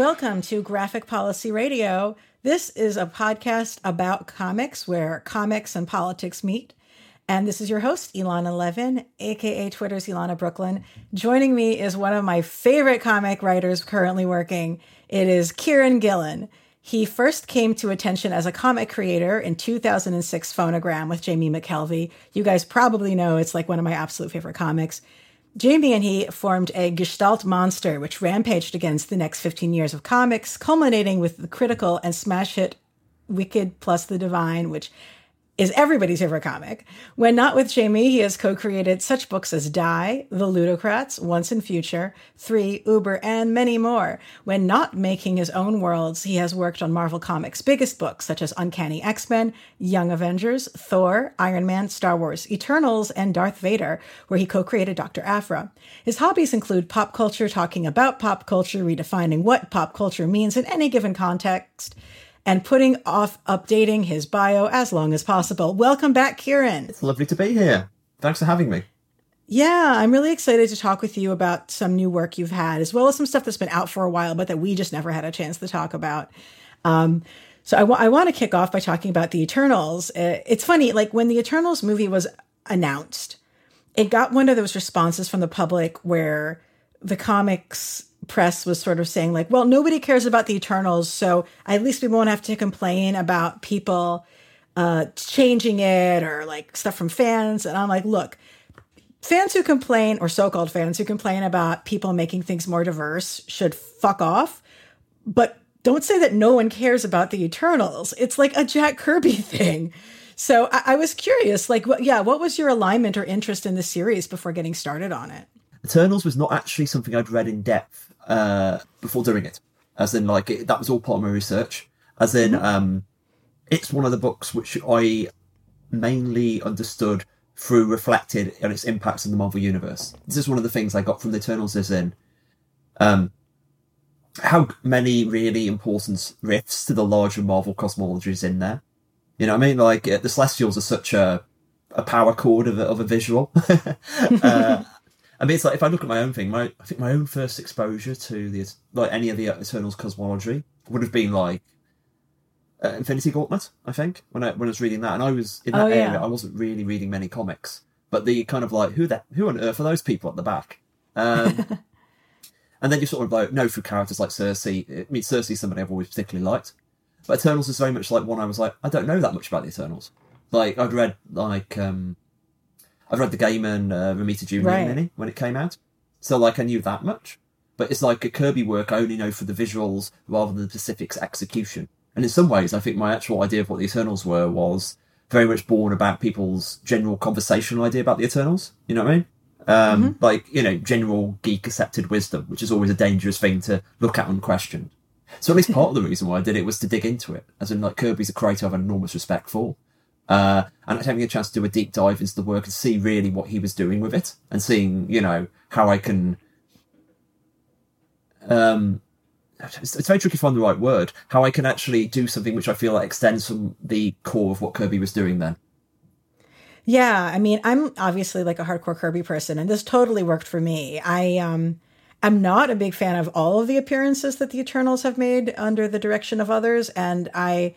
Welcome to Graphic Policy Radio. This is a podcast about comics where comics and politics meet. And this is your host, Elana Levin, aka Twitter's Elana Brooklyn. Joining me is one of my favorite comic writers currently working. It is Kieron Gillen. He first came to attention as a comic creator in 2006 Phonogram with Jamie McKelvie. You guys probably know it's like one of my absolute favorite comics. Jamie and he formed a Gestalt monster, which rampaged against the next 15 years of comics, culminating with the critical and smash hit Wicked plus the Divine, which is everybody's favorite comic. When not with Jamie, he has co created such books as Die, The Ludocrats, Once and Future, Three, Uber, and many more. When not making his own worlds, he has worked on Marvel Comics' biggest books, such as Uncanny X Men, Young Avengers, Thor, Iron Man, Star Wars, Eternals, and Darth Vader, where he co created Dr. Aphra. His hobbies include pop culture, talking about pop culture, redefining what pop culture means in any given context and putting off updating his bio as long as possible. Welcome back, Kieron. It's lovely to be here. Thanks for having me. Yeah, I'm really excited to talk with you about some new work you've had, as well as some stuff that's been out for a while, but that we just never had a chance to talk about. Um, so I, w- I want to kick off by talking about the Eternals. Uh, it's funny, like when the Eternals movie was announced, it got one of those responses from the public where the comics press was sort of saying like, well, nobody cares about the Eternals, so at least we won't have to complain about people uh, changing it or like stuff from fans. And I'm like, look, fans who complain or so-called fans who complain about people making things more diverse should fuck off. But don't say that no one cares about the Eternals. It's like a Jack Kirby thing. So I, I was curious, like, what, yeah, what was your alignment or interest in the series before getting started on it? Eternals was not actually something I'd read in depth uh, before doing it. As in, like, it, that was all part of my research. As in, mm-hmm. um, it's one of the books which I mainly understood through reflected on its impacts in the Marvel Universe. This is one of the things I got from the Eternals is in, um, how many really important riffs to the larger Marvel cosmology is in there. You know what I mean? Like, uh, the Celestials are such a, a power chord of a, of a visual. uh, I mean, it's like if I look at my own thing, my I think my own first exposure to the like any of the Eternals cosmology would have been like uh, Infinity Gauntlet. I think when I when I was reading that, and I was in that oh, yeah. area, I wasn't really reading many comics, but the kind of like who that who on earth are those people at the back? Um, and then you sort of like know through characters like Sersi. I mean, Sersi's somebody I've always particularly liked, but Eternals is very much like one I was like I don't know that much about the Eternals. Like I'd read like um I've read the Gaiman uh, Romita Junior right. mini when it came out, so like I knew that much. But it's like a Kirby work I only know for the visuals rather than the specifics execution. And in some ways, I think my actual idea of what the Eternals were was very much born about people's general conversational idea about the Eternals. You know what I mean? Um, mm-hmm. Like, you know, general geek accepted wisdom, which is always a dangerous thing to look at unquestioned. So at least part of the reason why I did it was to dig into it. As in, like, Kirby's a creator I have enormous respect for. Uh, and having a chance to do a deep dive into the work and see really what he was doing with it and seeing, you know, how I can, um, it's, it's, very tricky to find the right word, how I can actually do something which I feel like extends from the core of what Kirby was doing then. Yeah, I mean, I'm obviously like a hardcore Kirby person, and this totally worked for me. I um, am not a big fan of all of the appearances that the Eternals have made under the direction of others, and I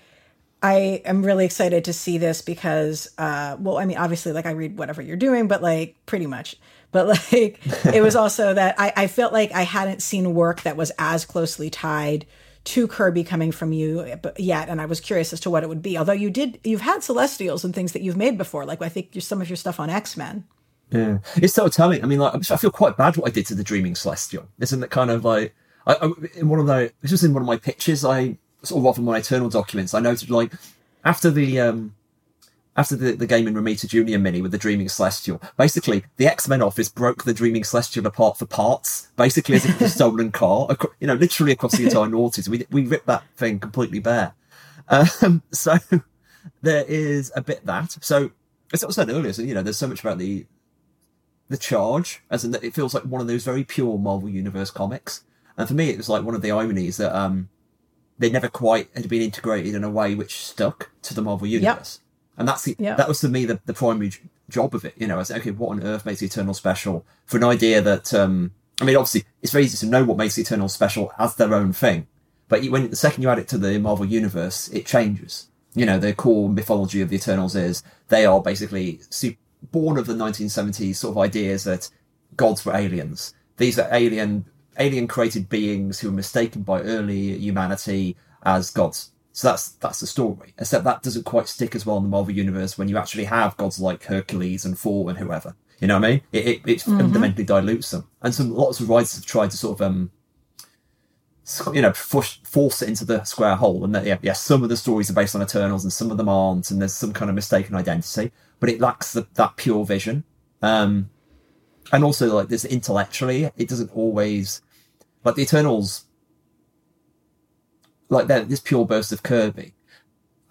I am really excited to see this because, uh, well, I mean, obviously, like I read whatever you're doing, but like pretty much. But like, it was also that I, I felt like I hadn't seen work that was as closely tied to Kirby coming from you yet, and I was curious as to what it would be. Although you did, you've had Celestials and things that you've made before, like I think some of your stuff on X Men. Yeah, it's so telling. I mean, like I feel quite bad what I did to the Dreaming Celestial. Isn't it kind of like I, I in one of the this was in one of my pitches I sort of often my eternal documents, I noted like after the um after the, the Gaiman Romita Junior mini with the Dreaming Celestial, basically the X Men office broke the Dreaming Celestial apart for parts, basically as if it was a stolen car. You know, literally across the entire noughties. We we ripped that thing completely bare. Um, so there is a bit that. So as I said earlier, so you know, there's so much about the the charge, as in that it feels like one of those very pure Marvel Universe comics. And for me, it was like one of the ironies that um, they never quite had been integrated in a way which stuck to the Marvel universe. Yep. And that's the, yep. that was to me the, the primary job of it. You know, I said, okay, what on earth makes the Eternal special for an idea that um, I mean, obviously, it's very easy to know what makes the Eternals special as their own thing. But when the second you add it to the Marvel universe, it changes. You know, the core mythology of the Eternals is they are basically born of the 1970s sort of ideas that gods were aliens. These are alien, alien created beings who were mistaken by early humanity as gods. So that's that's the story. Except that doesn't quite stick as well in the Marvel universe when you actually have gods like Hercules and Thor and whoever. You know what I mean? It it, it mm-hmm. fundamentally dilutes them. And some lots of writers have tried to sort of um you know force, force it into the square hole. And that yeah, yeah, some of the stories are based on Eternals and some of them aren't, and there's some kind of mistaken identity. But it lacks the, that pure vision. Um, and also like this intellectually, it doesn't always like the Eternals like that, this pure burst of Kirby.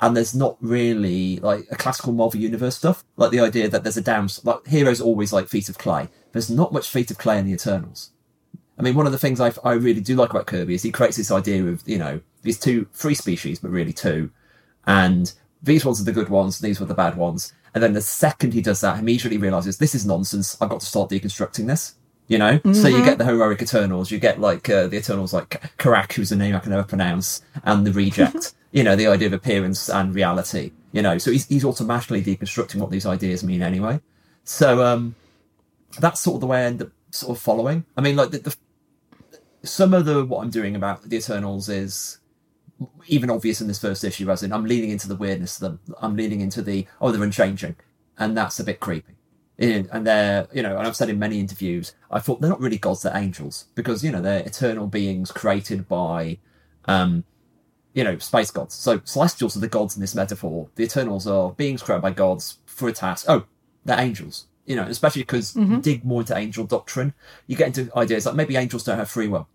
And there's not really like a classical Marvel universe stuff, like the idea that there's a damn like heroes always like feet of clay. There's not much feet of clay in the Eternals. I mean, one of the things I, I really do like about Kirby is he creates this idea of you know these two three species, but really two, and these ones are the good ones, these were the bad ones. And then the second he does that, he immediately realizes this is nonsense. I've got to start deconstructing this you know? Mm-hmm. So you mm-hmm. get the heroic Eternals, you get like uh, the Eternals like Karak, who's a name I can never pronounce, and the Reject, you know, the idea of appearance and reality, you know? So he's, he's automatically deconstructing what these ideas mean anyway. So, um, that's sort of the way I end up sort of following. I mean, like the, the some of the, what I'm doing about the Eternals is even obvious in this first issue, as in I'm leaning into the weirdness of them. I'm leaning into the, oh, they're unchanging. And that's a bit creepy and they're, you know, and I've said in many interviews, I thought they're not really gods, they're angels because, you know, they're eternal beings created by, um, you know, space gods. So celestials are the gods in this metaphor. The Eternals are beings created by gods for a task. Oh, they're angels. You know, especially because mm-hmm. dig more into angel doctrine, you get into ideas like maybe angels don't have free will.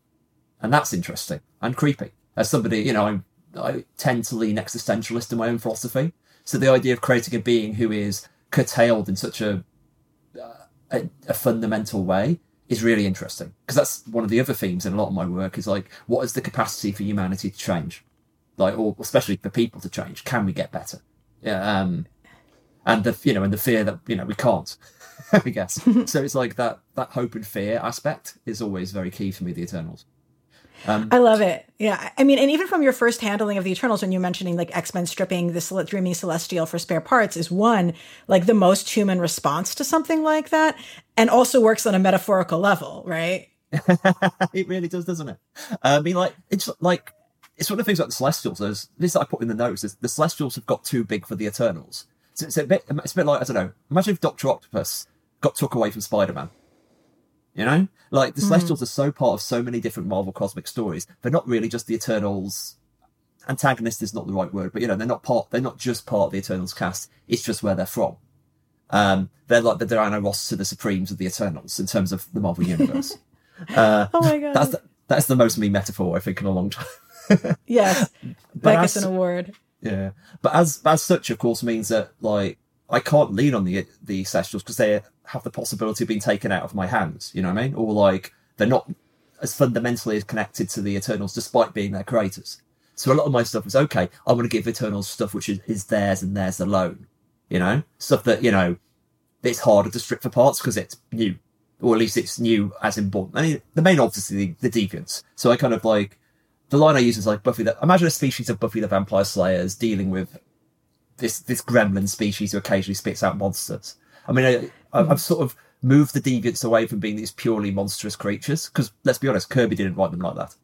And that's interesting and creepy. As somebody, you know, I, I tend to lean existentialist in my own philosophy. So the idea of creating a being who is curtailed in such a a, a fundamental way is really interesting because that's one of the other themes in a lot of my work is like what is the capacity for humanity to change? Like or especially for people to change. Can we get better? Yeah um and the you know and the fear that you know we can't i guess. So it's like that that hope and fear aspect is always very key for me the eternals um, I love it. Yeah. I mean, and even from your first handling of the Eternals, when you're mentioning like X Men stripping the dreamy Celestial for spare parts, is one, like the most human response to something like that, and also works on a metaphorical level, right? it really does, doesn't it? I mean, like, it's like, it's one of the things about the Celestials. There's this I put in the notes is the Celestials have got too big for the Eternals. So it's a bit, it's a bit like, I don't know, imagine if Dr. Octopus got took away from Spider Man you know, like the mm. Celestials are so part of so many different Marvel cosmic stories. They're not really just the Eternals. Antagonist is not the right word, but you know, they're not part. They're not just part of the Eternals cast. It's just where they're from. Um, they're like the Diana Ross to the Supremes of the Eternals in terms of the Marvel universe. uh, oh my god, that's the, that's the most me metaphor I think in a long time. yes, that gets an award. Yeah, but as as such, of course, means that like I can't lean on the the Celestials because they have the possibility of being taken out of my hands. You know what I mean? Or like they're not as fundamentally as connected to the Eternals, despite being their creators. So a lot of my stuff is okay. I want to give Eternals stuff which is, is theirs and theirs alone. You know, stuff that you know it's harder to strip for parts because it's new, or at least it's new as important. I mean, the main obviously the, the deviants. So I kind of like the line I use is like Buffy. That imagine a species of Buffy the Vampire Slayers dealing with this this gremlin species who occasionally spits out monsters. I mean, I, I've sort of moved the deviants away from being these purely monstrous creatures because let's be honest, Kirby didn't write them like that.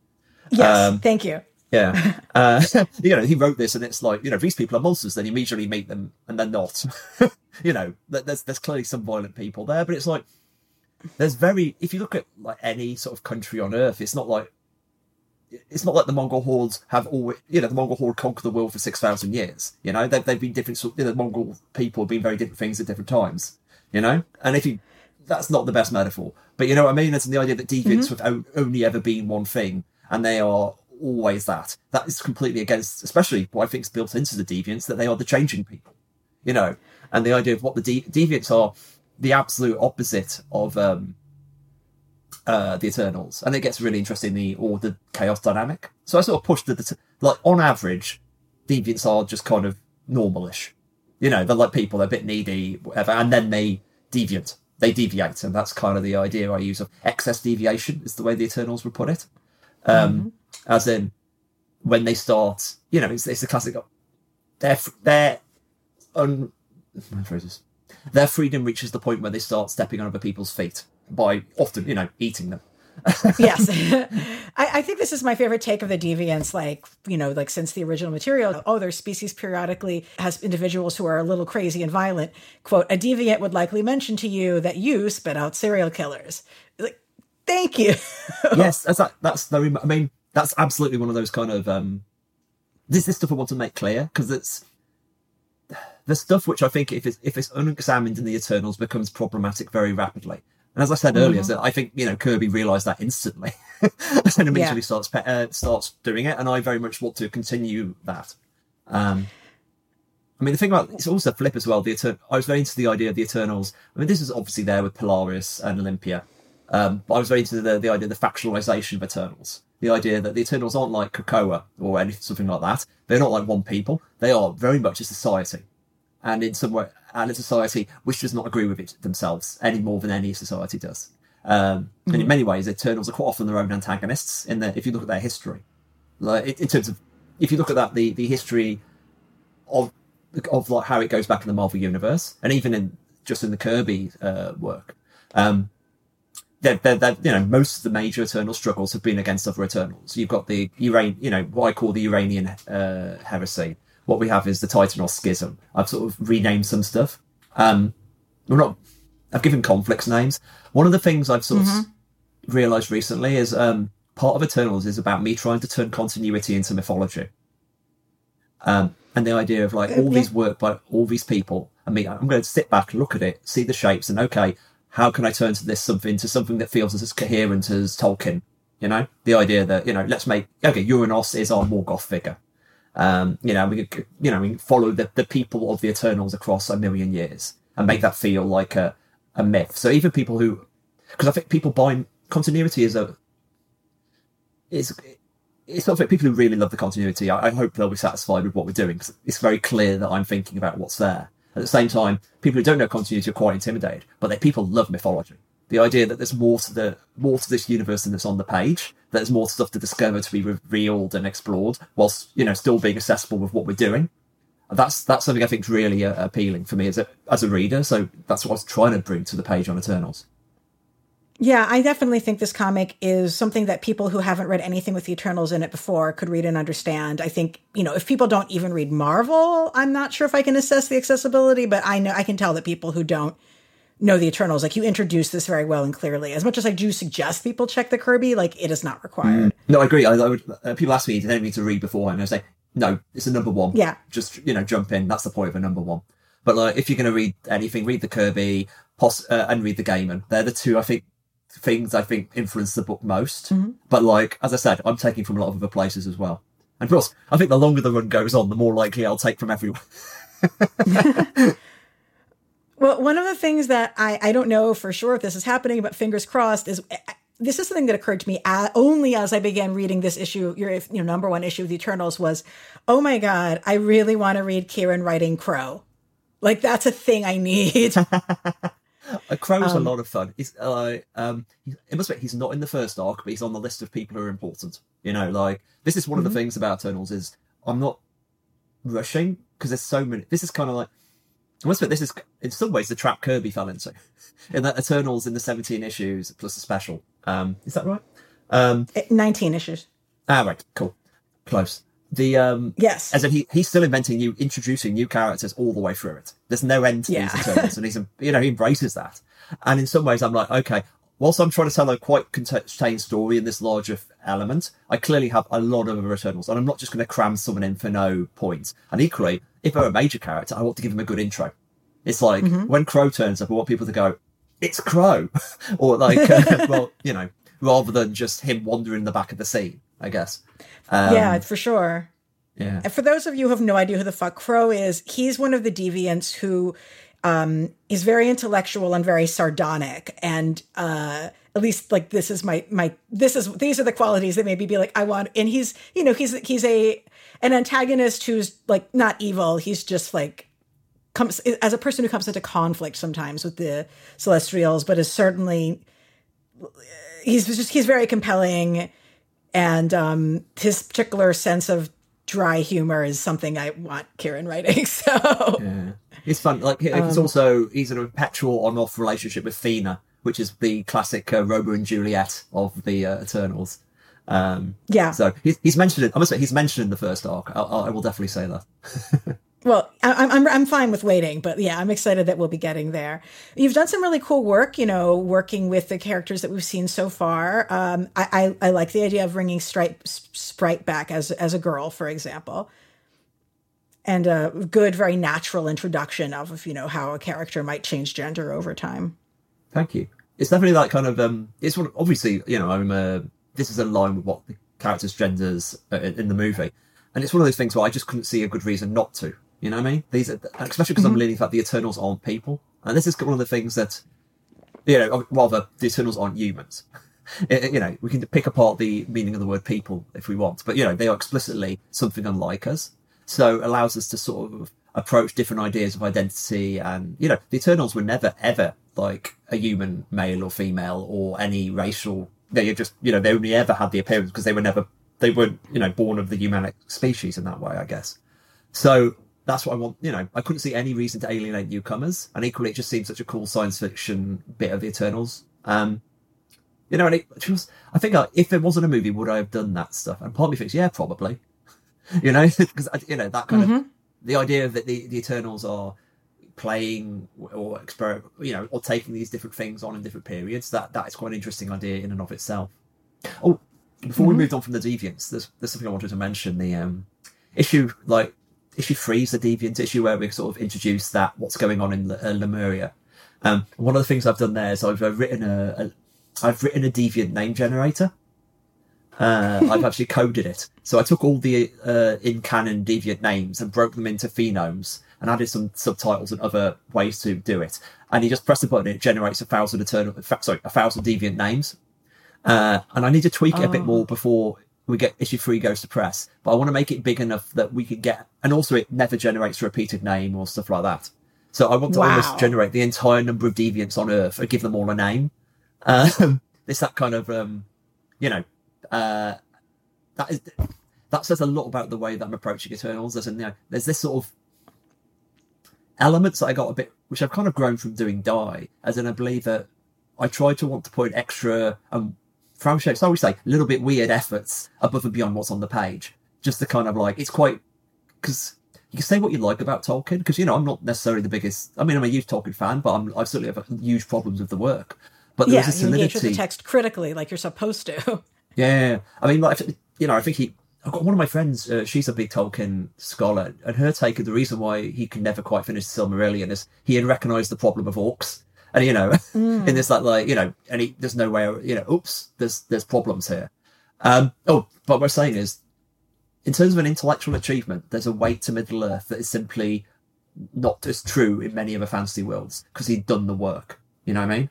Yes, um, thank you. Yeah, uh, you know, he wrote this, and it's like you know, if these people are monsters. Then you immediately meet them, and they're not. you know, there's there's clearly some violent people there, but it's like there's very if you look at like any sort of country on earth, it's not like it's not like the Mongol hordes have always, you know, the Mongol horde conquered the world for 6,000 years. You know, they've, they've been different, you know, the Mongol people have been very different things at different times you know? And if you, that's not the best metaphor, but you know what I mean? It's the idea that deviants mm-hmm. have only ever been one thing and they are always that. That is completely against, especially what I think is built into the deviants, that they are the changing people, you know? And the idea of what the de- deviants are, the absolute opposite of, um, uh, the Eternals, and it gets really interesting the order chaos dynamic. So I sort of pushed the, the like on average, deviants are just kind of normalish, you know, they're like people, they're a bit needy, whatever, and then they deviant. they deviate, and that's kind of the idea I use of excess deviation is the way the Eternals would put it. Um, mm-hmm. As in, when they start, you know, it's, it's a classic. Their their un, my phrases, their freedom reaches the point where they start stepping on other people's feet by often, you know, eating them. yes. I, I, think this is my favorite take of the deviants, like, you know, like since the original material. Oh, their species periodically has individuals who are a little crazy and violent. Quote, a deviant would likely mention to you that you spit out serial killers. Like, thank you. yes, that's that's very I mean, that's absolutely one of those kind of um this is stuff I want to make clear because it's the stuff which I think if it's if it's unexamined in the Eternals becomes problematic very rapidly. And as I said mm-hmm. earlier, so I think you know Kirby realised that instantly, and immediately yeah. starts uh, starts doing it. And I very much want to continue that. Um, I mean, the thing about it's also flip as well. The Etern- I was very into the idea of the Eternals. I mean, this is obviously there with Polaria and Olympia, um, but I was very into the, the idea of the factionalization of Eternals. The idea that the Eternals aren't like Krakoa or anything something like that. They're not like one people. They are very much a society and in some way, and a society which does not agree with it themselves any more than any society does. Um, mm-hmm. And in mm-hmm. many ways, Eternals are quite often their own antagonists. In that, if you look at their history, like in terms of, if you look at that, the the history of of like how it goes back in the Marvel universe, and even in just in the Kirby uh, work, um, they're, they're, they're, you know, most of the major Eternal struggles have been against other Eternals. You've got the Uran, you know, what I call the Uranian uh, heresy, what we have is the Titanos schism. I've sort of renamed some stuff. Um, we're not. I've given conflicts names. One of the things I've sort mm-hmm. of realised recently is um, part of Eternals is about me trying to turn continuity into mythology. Um, and the idea of like all yeah. these work by all these people. I mean, I'm going to sit back, look at it, see the shapes, and okay, how can I turn to this something to something that feels as coherent as Tolkien? You know, the idea that you know, let's make okay, Uranus is our Morgoth figure. Um, you know, we could, you know, we follow the, the people of the Eternals across a million years and make that feel like a, a myth. So even people who, because I think people buy continuity is a, is, it's not for people who really love the continuity. I, I hope they'll be satisfied with what we're doing because it's very clear that I'm thinking about what's there. At the same time, people who don't know continuity are quite intimidated, but they people love mythology the idea that there's more to the more to this universe than that's on the page. That there's more stuff to discover, to be revealed and explored, whilst you know still being accessible with what we're doing. That's that's something I think is really uh, appealing for me as a as a reader. So that's what I was trying to bring to the page on Eternals. Yeah, I definitely think this comic is something that people who haven't read anything with the Eternals in it before could read and understand. I think, you know, if people don't even read Marvel, I'm not sure if I can assess the accessibility, but I know I can tell that people who don't know the Eternals. Like you introduce this very well and clearly. As much as I do suggest people check the Kirby, like it is not required. Mm. No, I agree. I, I would, uh, people ask me, do they need to read beforehand? I say, no, it's a number one. Yeah. Just, you know, jump in. That's the point of a number one. But like, if you're going to read anything, read the Kirby poss- uh, and read the Gaiman. They're the two, I think, things I think influence the book most. Mm-hmm. But like, as I said, I'm taking from a lot of other places as well. And course, I think the longer the run goes on, the more likely I'll take from everyone. Well, one of the things that I, I don't know for sure if this is happening, but fingers crossed, is this is something that occurred to me only as I began reading this issue, your you know, number one issue of the Eternals was, oh my God, I really want to read Kieron writing Crow. Like that's a thing I need. A Crow's um, a lot of fun. He's, uh, um, it must be he's not in the first arc, but he's on the list of people who are important. You know, like this is one mm-hmm. of the mm-hmm. things about Eternals is I'm not rushing because there's so many. This is kind of like I must admit, this is in some ways the trap Kirby fell into. In that Eternals in the 17 issues plus a special. Um, is that right? Um, eh, 19 issues. Ah, right. Cool. Close. The um, yes, as in he he's still inventing new, introducing new characters all the way through it. There's no end to yeah. these Eternals, and he's you know he embraces that. And in some ways, I'm like, okay, whilst I'm trying to tell a quite contained story in this larger element, I clearly have a lot of Eternals, and I'm not just going to cram someone in for no point. And equally, if they're a major character, I want to give them a good intro. It's like mm-hmm. when Crow turns up, I want people to go, "It's Crow," or like, uh, well, you know, rather than just him wandering in the back of the scene. I guess. Um, yeah, for sure. Yeah. And for those of you who have no idea who the fuck Crow is, he's one of the deviants who um, is very intellectual and very sardonic, and uh, at least like this is my my this is these are the qualities that maybe be like I want. And he's you know he's he's a an antagonist who's like not evil. He's just like comes as a person who comes into conflict sometimes with the Celestials, but is certainly he's just he's very compelling, and um, his particular sense of dry humor is something I want Kieron writing. So yeah. it's fun. Like it's um, also he's in a perpetual on-off relationship with Thena, which is the classic uh, Romeo and Juliet of the uh, Eternals. Um, yeah. So he's, he's mentioned it. I must say he's mentioned in the first arc. I, I will definitely say that. well, I'm, I'm, I'm fine with waiting, but yeah, I'm excited that we'll be getting there. You've done some really cool work, you know, working with the characters that we've seen so far. Um, I, I, I like the idea of bringing Stripe, Sprite back as, as a girl, for example. And a good, very natural introduction of, you know, how a character might change gender over time. Thank you. It's definitely that kind of, um, it's one, obviously, you know, I'm, uh, this is in line with what the characters' genders uh, in the movie. And it's one of those things where I just couldn't see a good reason not to. You know what I mean? These, are, especially because mm-hmm. I'm leaning that the Eternals aren't people, and this is one of the things that, you know, rather the Eternals aren't humans. it, you know, we can pick apart the meaning of the word people if we want, but you know, they are explicitly something unlike us. So allows us to sort of approach different ideas of identity, and you know, the Eternals were never ever like a human male or female or any racial. They just, you know, they only ever had the appearance because they were never, they weren't, you know, born of the humanic species in that way, I guess. So that's what I want. You know, I couldn't see any reason to alienate newcomers, and equally, it just seems such a cool science fiction bit of the Eternals. Um, you know, and it was, I think if it wasn't a movie, would I have done that stuff? And part of me thinks, yeah, probably. you know, because you know that kind mm-hmm. of the idea that the the Eternals are playing or experiment, you know, or taking these different things on in different periods. That that is quite an interesting idea in and of itself. Oh, before mm-hmm. we moved on from the deviants, there's there's something I wanted to mention. The um, issue like issue three is the deviant issue where we sort of introduce that what's going on in uh, Lemuria. Um, one of the things I've done there is I've uh, written a, a I've written a deviant name generator. Uh, I've actually coded it. So I took all the uh, in canon deviant names and broke them into phonemes and added some subtitles and other ways to do it. And you just press the button, it generates a thousand eternal, sorry, a thousand deviant names. Uh, and I need to tweak it a bit oh. more before we get issue three goes to press, but I want to make it big enough that we can get, and also it never generates a repeated name or stuff like that. So I want to wow. almost generate the entire number of deviants on Earth and give them all a name. Um, it's that kind of, um, you know, uh, that is that says a lot about the way that I'm approaching Eternals. There's, you know, there's this sort of elements that I got a bit, which I've kind of grown from doing Die, as in I believe that I try to want to put extra um, from shapes, I would say, a little bit weird efforts above and beyond what's on the page. Just to kind of like, it's quite, because you can say what you like about Tolkien, because, you know, I'm not necessarily the biggest, I mean, I'm a huge Tolkien fan, but I'm, I certainly have huge problems with the work. But there's yeah, a solidity. You engage with the text critically, like you're supposed to. yeah. I mean, like, you know, I think he, I've got one of my friends, uh, she's a big Tolkien scholar, and her take of the reason why he can never quite finish the Silmarillion is he had recognised the problem of orcs and you know, mm. in this like like you know, and he, there's no way, you know, oops, there's there's problems here. Um, oh, but what we're saying is, in terms of an intellectual achievement, there's a weight to Middle Earth that is simply not as true in many other fantasy worlds because he'd done the work. You know what I mean?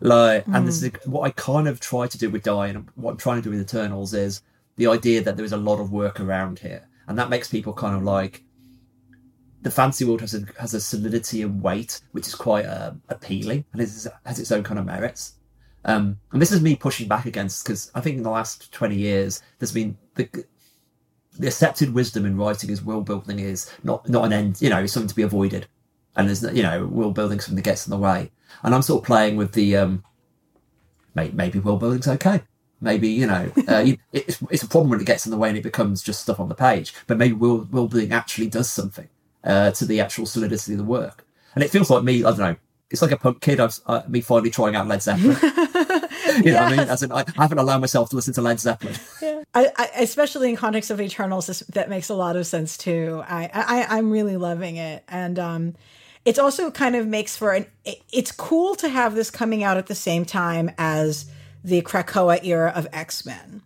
Like, mm. and this is what I kind of try to do with Die, and what I'm trying to do with Eternals is the idea that there is a lot of work around here, and that makes people kind of like the fantasy world has a has a solidity and weight which is quite uh, appealing and has its own kind of merits. Um, and this is me pushing back against because I think in the last twenty years there's been the the accepted wisdom in writing is world building is not not an end, you know, it's something to be avoided, and there's you know world building something that gets in the way. And I'm sort of playing with the um, maybe, maybe world building's okay. Maybe you know uh, it's, it's a problem when it gets in the way and it becomes just stuff on the page. But maybe world, world building actually does something uh, to the actual solidity of the work. And it feels like me, I don't know, it's like a punk kid, I've, uh, me finally trying out Led Zeppelin. you know yes. what I mean? As in, I, haven't allowed myself to listen to Led Zeppelin. Yeah. I, I, especially in context of Eternals, this, that makes a lot of sense too. I, I, I'm really loving it. And, um, it also kind of makes for an, it, it's cool to have this coming out at the same time as the Krakoa era of X-Men.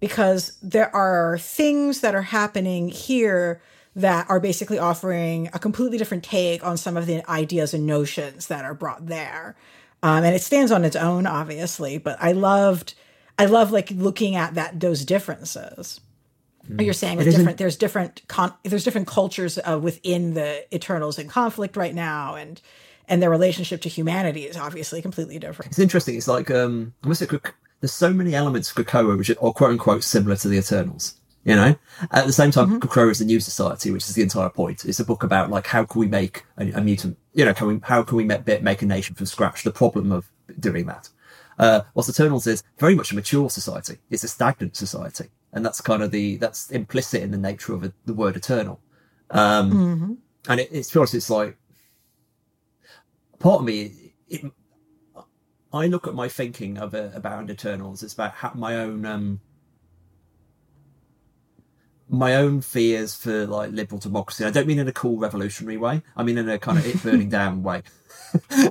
Because there are things that are happening here that are basically offering a completely different take on some of the ideas and notions that are brought there. Um, and it stands on its own, obviously, but I loved, I love like looking at that those differences. You're saying different. There's different. Con, there's different cultures uh, within the Eternals in conflict right now, and and their relationship to humanity is obviously completely different. It's interesting. It's like um, almost like there's so many elements of Krakoa which are quote unquote similar to the Eternals. You know, at the same time, mm-hmm. Krakoa is a new society, which is the entire point. It's a book about like how can we make a, a mutant. You know, can we, how can we make, make a nation from scratch? The problem of doing that. Uh, whilst Eternals is very much a mature society. It's a stagnant society and that's kind of the that's implicit in the nature of a, the word eternal. Um, mm-hmm. And it, it's honest, it's like part of me. It, I look at my thinking of a, about Eternals. It's about how, my own um, my own fears for like liberal democracy. I don't mean in a cool revolutionary way. I mean in a kind of it burning down way. you know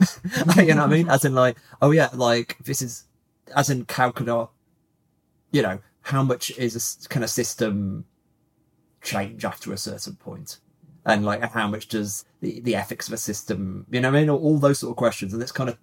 what I mean? As in like, oh yeah, like this is as in how could I, you know, how much is a kind of system change after a certain point? And like, how much does the, the ethics of a system, you know, I mean, all, all those sort of questions. And it's kind of,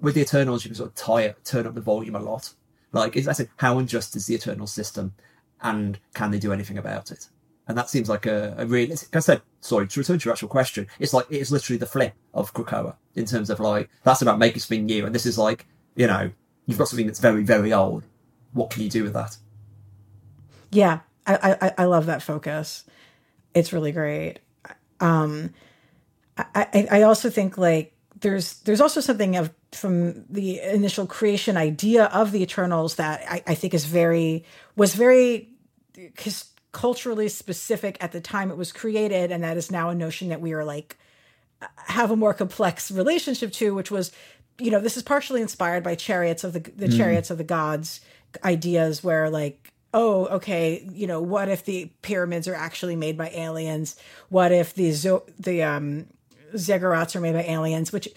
with the Eternals, you can sort of tie it, turn up the volume a lot. Like, I said, how unjust is the Eternal system and can they do anything about it? And that seems like a, a really, like I said, sorry, to return to your actual question, it's like, it's literally the flip of Krakoa in terms of like, that's about making something new. And this is like, you know, you've got something that's very, very old what can you do with that? Yeah, I, I, I love that focus. It's really great. Um, I, I, I also think like there's there's also something of from the initial creation idea of the Eternals that I, I think is very was very culturally specific at the time it was created, and that is now a notion that we are like have a more complex relationship to, which was, you know, this is partially inspired by chariots of the the mm. chariots of the gods ideas where like oh okay you know what if the pyramids are actually made by aliens? What if the zo- the um ziggurats are made by aliens? Which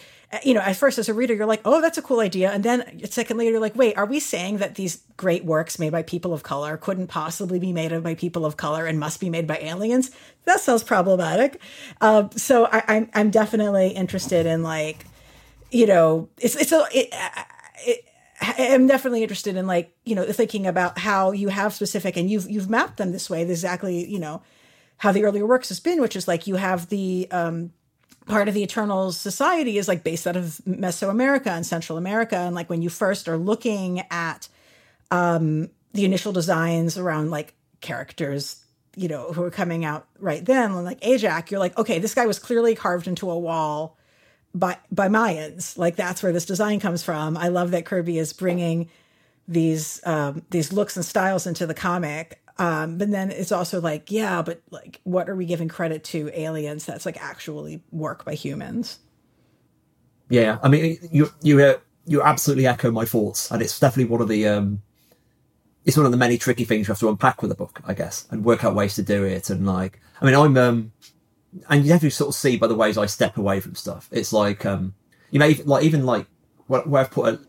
you know at first as a reader you're like oh that's a cool idea. And then a second later you're like wait are we saying that these great works made by people of color couldn't possibly be made by people of color and must be made by aliens? That sounds problematic. Um, so I, I'm, I'm definitely interested in like you know it's it's a it, it, am definitely interested in like you know thinking about how you have specific and you've you've mapped them this way exactly you know how the earlier works has been which is like you have the um part of the eternal society is like based out of mesoamerica and central america and like when you first are looking at um the initial designs around like characters you know who are coming out right then like Ajax, you're like okay this guy was clearly carved into a wall by by Mayans. Like that's where this design comes from. I love that Kirby is bringing these um, these looks and styles into the comic. Um, but then it's also like, yeah, but like, what are we giving credit to aliens that's like actually work by humans? Yeah, I mean, you you uh, you absolutely echo my thoughts, and it's definitely one of the um, it's one of the many tricky things you have to unpack with a book, I guess, and work out ways to do it. And like, I mean, I'm um, and you have to sort of see by the ways I step away from stuff. It's like, um, you know, even, like even like where, where I've put a,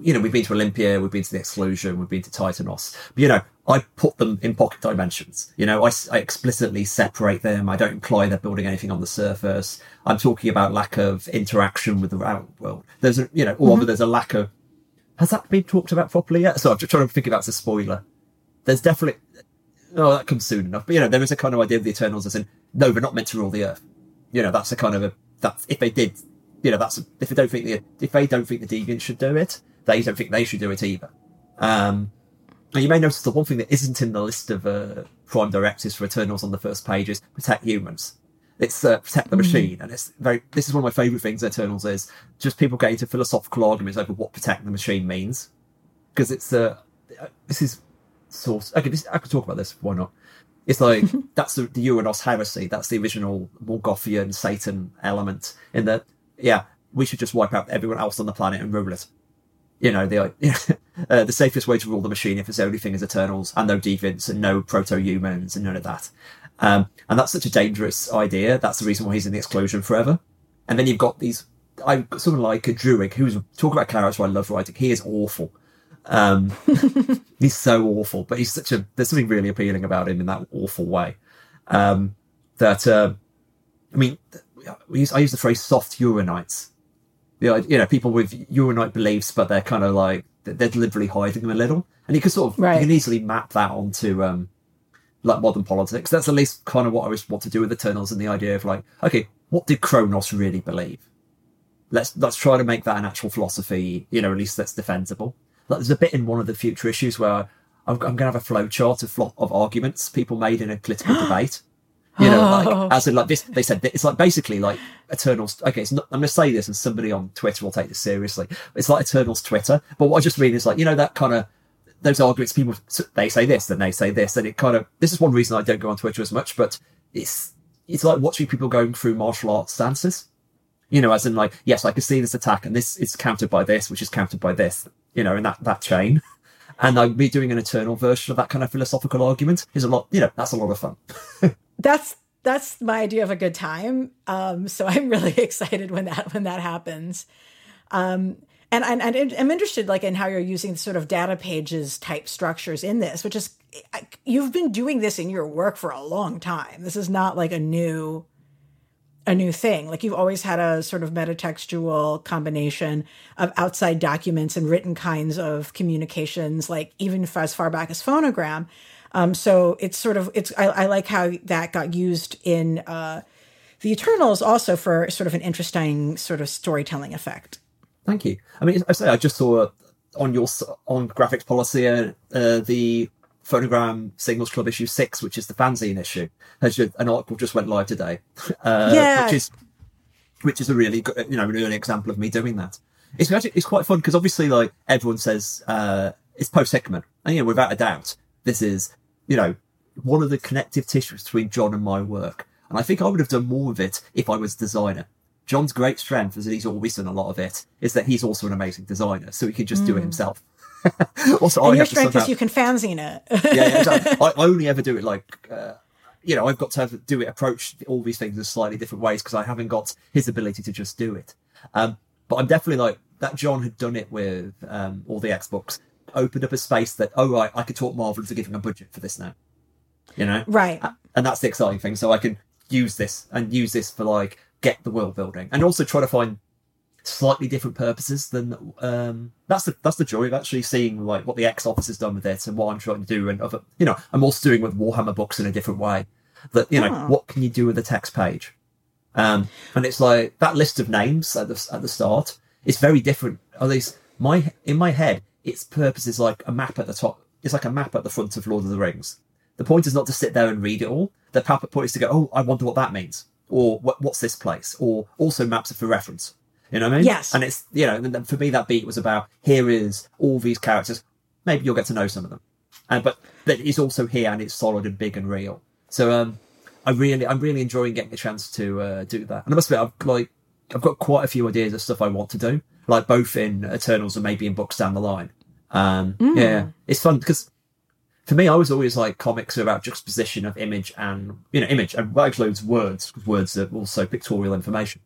you know, we've been to Olympia, we've been to the Exclusion, we've been to Titanos. But, you know, I put them in pocket dimensions. You know, I, I, explicitly separate them. I don't imply they're building anything on the surface. I'm talking about lack of interaction with the world. There's a, you know, or mm-hmm. there's a lack of, has that been talked about properly yet? So I'm just trying to think about a spoiler. There's definitely, oh, that comes soon enough. But, you know, there is a kind of idea of the Eternals as in, no, they're not meant to rule the earth. You know, that's a kind of a, that's, if they did, you know, that's, a, if they don't think the, if they don't think the Deviants should do it, they don't think they should do it either. Um, and you may notice the one thing that isn't in the list of, uh, prime directives for Eternals on the first page is protect humans. It's uh, protect the hmm. machine, and it's very. This is one of my favourite things. Eternals is just people getting into philosophical arguments over what protect the machine means, because it's uh, this is source. Okay, this, I could talk about this. Why not? It's like that's the, the Uranus heresy. That's the original Morgothian Satan element. In that, yeah, we should just wipe out everyone else on the planet and rule it. You know, the uh, the safest way to rule the machine if its only thing is Eternals and no deviants and no proto-humans and none of that. Um, and that's such a dangerous idea. That's the reason why he's in the exclusion forever. And then you've got these. I've got someone like a Druig who's talk about characters I love writing. He is awful. Um, he's so awful, but he's such a, there's something really appealing about him in that awful way. Um, that, uh, I mean, use, I use the phrase soft Uranites. You know, you know, people with Uranite beliefs, but they're kind of like, they're deliberately hiding them a little. And you can sort of, right. you can easily map that onto, um, like modern politics. That's at least kind of what I was want to do with Eternals and the idea of like, okay, what did Kronos really believe? Let's let's try to make that an actual philosophy, you know, at least that's defensible. Like, there's a bit in one of the future issues where I'm, I'm going to have a flow chart of of arguments people made in a political debate. You know, like oh. as in like this, they said it's like basically like Eternals. Okay, it's not, I'm going to say this, and somebody on Twitter will take this seriously. It's like Eternals Twitter, but what I just mean is like you know that kind of those arguments. People they say this, then they say this, and it kind of this is one reason I don't go on Twitter as much. But it's it's like watching people going through martial arts stances. You know, as in like yes, I can see this attack, and this is countered by this, which is countered by this. You know, in that that chain. And like me doing an eternal version of that kind of philosophical argument is a lot, you know, that's a lot of fun. that's that's my idea of a good time. Um, so I'm really excited when that when that happens. Um, and, and, and I'm interested like in how you're using sort of data pages type structures in this, which is you've been doing this in your work for a long time. This is not like a new a new thing. Like you've always had a sort of metatextual combination of outside documents and written kinds of communications, like even as far back as phonogram. Um, so it's sort of it's I, I, like how that got used in uh, the Eternals also for sort of an interesting sort of storytelling effect. Thank you. I mean, I say I just saw on your on graphics policy uh, uh, the Phonogram Singles Club issue six, which is the fanzine issue. Has an article just went live today. Uh, yeah. Which is which is a really good, you know, an early example of me doing that. It's actually it's quite fun because obviously, like everyone says, uh, it's post Hickman, and you know, without a doubt, this is you know one of the connective tissues between John and my work. And I think I would have done more of it if I was a designer. John's great strength, as he's always done a lot of it, is that he's also an amazing designer, so he can just mm. do it hmm. himself. Also, and I your strength is you can fanzine it. yeah, yeah exactly. I, I, only ever do it like, uh, you know, I've got to have, do it, approach all these things in slightly different ways because I haven't got his ability to just do it. Um, but I'm definitely like that. John had done it with um, all the X books, opened up a space that, oh right, I could talk Marvel into giving a budget for this now. You know, right? And that's the exciting thing. So I can use this and use this for like get the world building and also try to find slightly different purposes than um that's the that's the joy of actually seeing like what the X office has done with it and what I'm trying to do and other you know I'm also doing with Warhammer books in a different way. That you know oh. what can you do with a text page? Um and it's like that list of names at the at the start is very different. At least my in my head its purpose is like a map at the top it's like a map at the front of Lord of the Rings. The point is not to sit there and read it all. The point is to go oh I wonder what that means or what's this place? or also maps are for reference you know what I mean? Yes. And it's, you know, for me, that beat was about here is all these characters. Maybe you'll get to know some of them. And, but, but it's also here and it's solid and big and real. So, um, I really, I'm really enjoying getting a chance to, uh, do that. And I must admit, I've like, I've got quite a few ideas of stuff I want to do, like both in Eternals and maybe in books down the line. Um, mm. yeah, it's fun because for me, I was always like comics are about juxtaposition of image and, you know, image and that includes words because words are also pictorial information.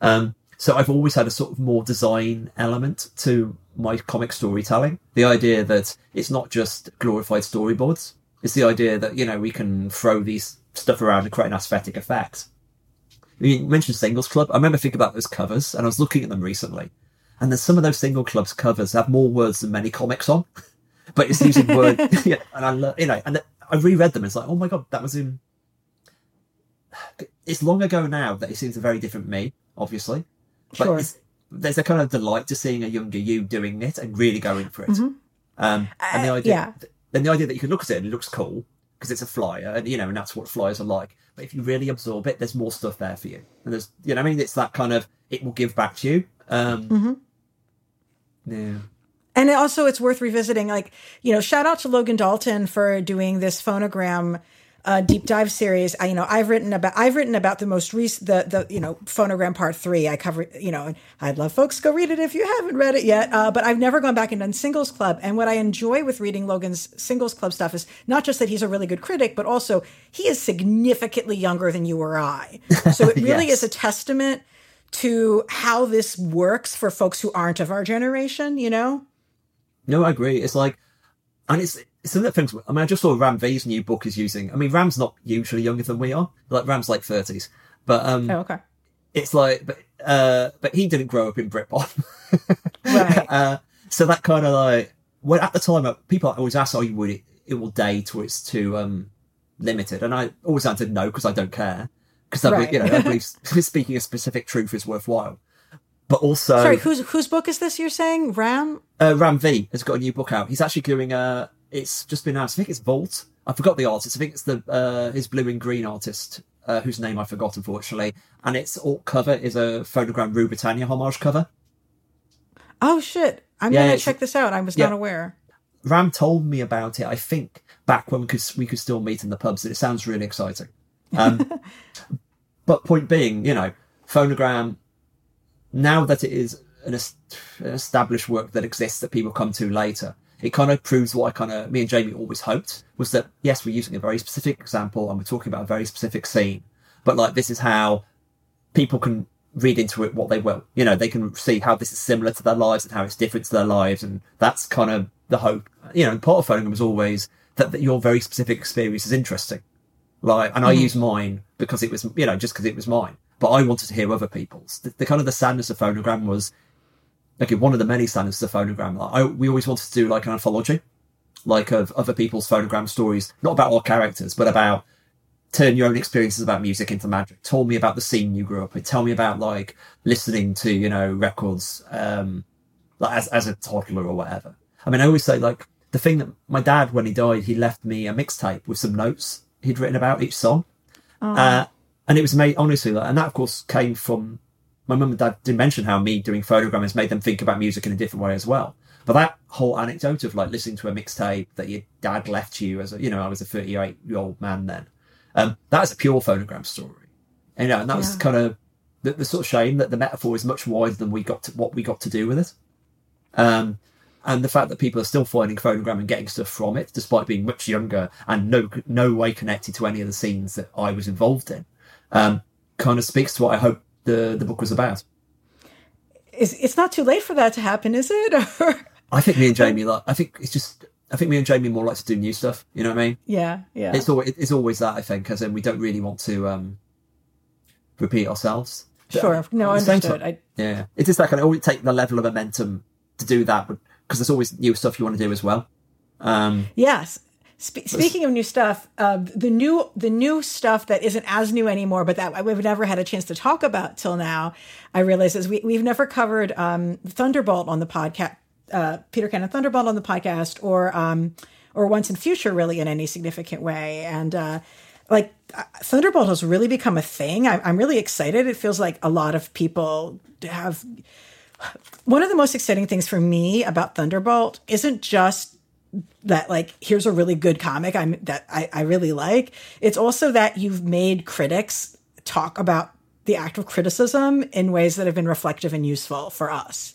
Um, so I've always had a sort of more design element to my comic storytelling. The idea that it's not just glorified storyboards. It's the idea that, you know, we can throw these stuff around and create an aesthetic effect. You mentioned Singles Club. I remember thinking about those covers and I was looking at them recently. And then some of those single clubs covers have more words than many comics on, but it's using words. yeah, and I, you know, and I reread them. And it's like, oh my god, that was in. It's long ago now that it seems a very different me, obviously. But sure. there's a kind of delight to seeing a younger you doing it and really going for it. Mm-hmm. Um, and the uh, idea, uh, yeah. then the idea that you can look at it and it looks cool because it's a flyer, and you know, and that's what flyers are like. But if you really absorb it, there's more stuff there for you, and there's, you know, I mean, it's that kind of it will give back to you. Um, mm-hmm. Yeah. And also, it's worth revisiting. Like, you know, shout out to Logan Dalton for doing this phonogram uh, deep dive series. I, you know, I've written about I've written about the most recent the the you know phonogram part three. I cover you know, I'd love folks to go read it if you haven't read it yet. Uh, but I've never gone back and done singles club. And what I enjoy with reading Logan's singles club stuff is not just that he's a really good critic, but also he is significantly younger than you or I. So it really yes. is a testament to how this works for folks who aren't of our generation. You know. No, I agree. It's like, and it's some of the things. I mean, I just saw Ram V's new book is using. I mean, Ram's not usually younger than we are. Like Ram's like thirties, but um, oh, okay. It's like, but uh, but he didn't grow up in Britpop, right? Uh, so that kind of like when at the time uh, people always ask, "Oh, you would it, it will date or it's too um limited? And I always answered no because I don't care because I, Right. you know, I believe speaking a specific truth is worthwhile. But also, Sorry, whose whose book is this? You're saying Ram? uh, Ram V has got a new book out. He's actually doing a. It's just been announced. I think it's Vault. I forgot the artist. I think it's the uh, his blue and green artist, uh, whose name I forgot unfortunately. And its alt cover is a phonogram Rue Britannia homage cover. Oh shit! I'm Yeah, gonna check this out. I was yeah. not aware. Ram told me about it. I think back when we could we could still meet in the pubs. It sounds really exciting. Um, but point being, you know, phonogram. Now that it is an, an established work that exists that people come to later, it kind of proves what I kind of me and Jamie always hoped was that yes, we're using a very specific example and we're talking about a very specific scene, but like this is how people can read into it what they will. You know, they can see how this is similar to their lives and how it's different to their lives, and that's kind of the hope. You know, and part of phonogram is always that, that your very specific experience is interesting. Like, and I mm-hmm. use mine because it was, you know, just because it was mine. But I wanted to hear other people's. The, the kind of the sadness of phonogram was, okay, one of the many sadnesses of phonogram. Like, I, we always wanted to do like an anthology, like of other people's phonogram stories, not about our characters, but about turn your own experiences about music into magic. Tell me about the scene you grew up in. Tell me about like listening to, you know, records, um, like as, as a toddler or whatever. I mean, I always say like the thing that my dad, when he died, he left me a mixtape with some notes he'd written about each song. Uh, and it was made, honestly, like, and that of course came from my mum and dad did mention how me doing phonogram has made them think about music in a different way as well. But that whole anecdote of like listening to a mixtape that your dad left you as a, you know, I was a 38 year old man then. Um, that is a pure phonogram story. And, you know, and that was kind of the, the sort of shame that the metaphor is much wider than we got to what we got to do with it. Um, and the fact that people are still finding phonogram and getting stuff from it, despite being much younger and no no way connected to any of the scenes that I was involved in, um, kind of speaks to what I hope the the book was about. Is it's not too late for that to happen, is it? Or- I think me and Jamie like. I think it's just. I think me and Jamie more like to do new stuff. You know what I mean? yeah, yeah. It's always it's always that I think, as in we don't really want to um, repeat ourselves. Sure. No, the same understood. I, Yeah, it is that kind of always take the level of momentum to do that, because there's always new stuff you want to do as well. Um, Yes. Spe- speaking of new stuff, uh, the new the new stuff that isn't as new anymore, but that we've never had a chance to talk about till now, I realize is we we've never covered um, Thunderbolt on the podcast, uh, Peter Cannon Thunderbolt on the podcast, or um, or Once and Future really in any significant way, and uh, like uh, Thunderbolt has really become a thing. I, I'm really excited. It feels like a lot of people have one of the most exciting things for me about Thunderbolt isn't just that like here's a really good comic I'm that I, I really like. It's also that you've made critics talk about the act of criticism in ways that have been reflective and useful for us.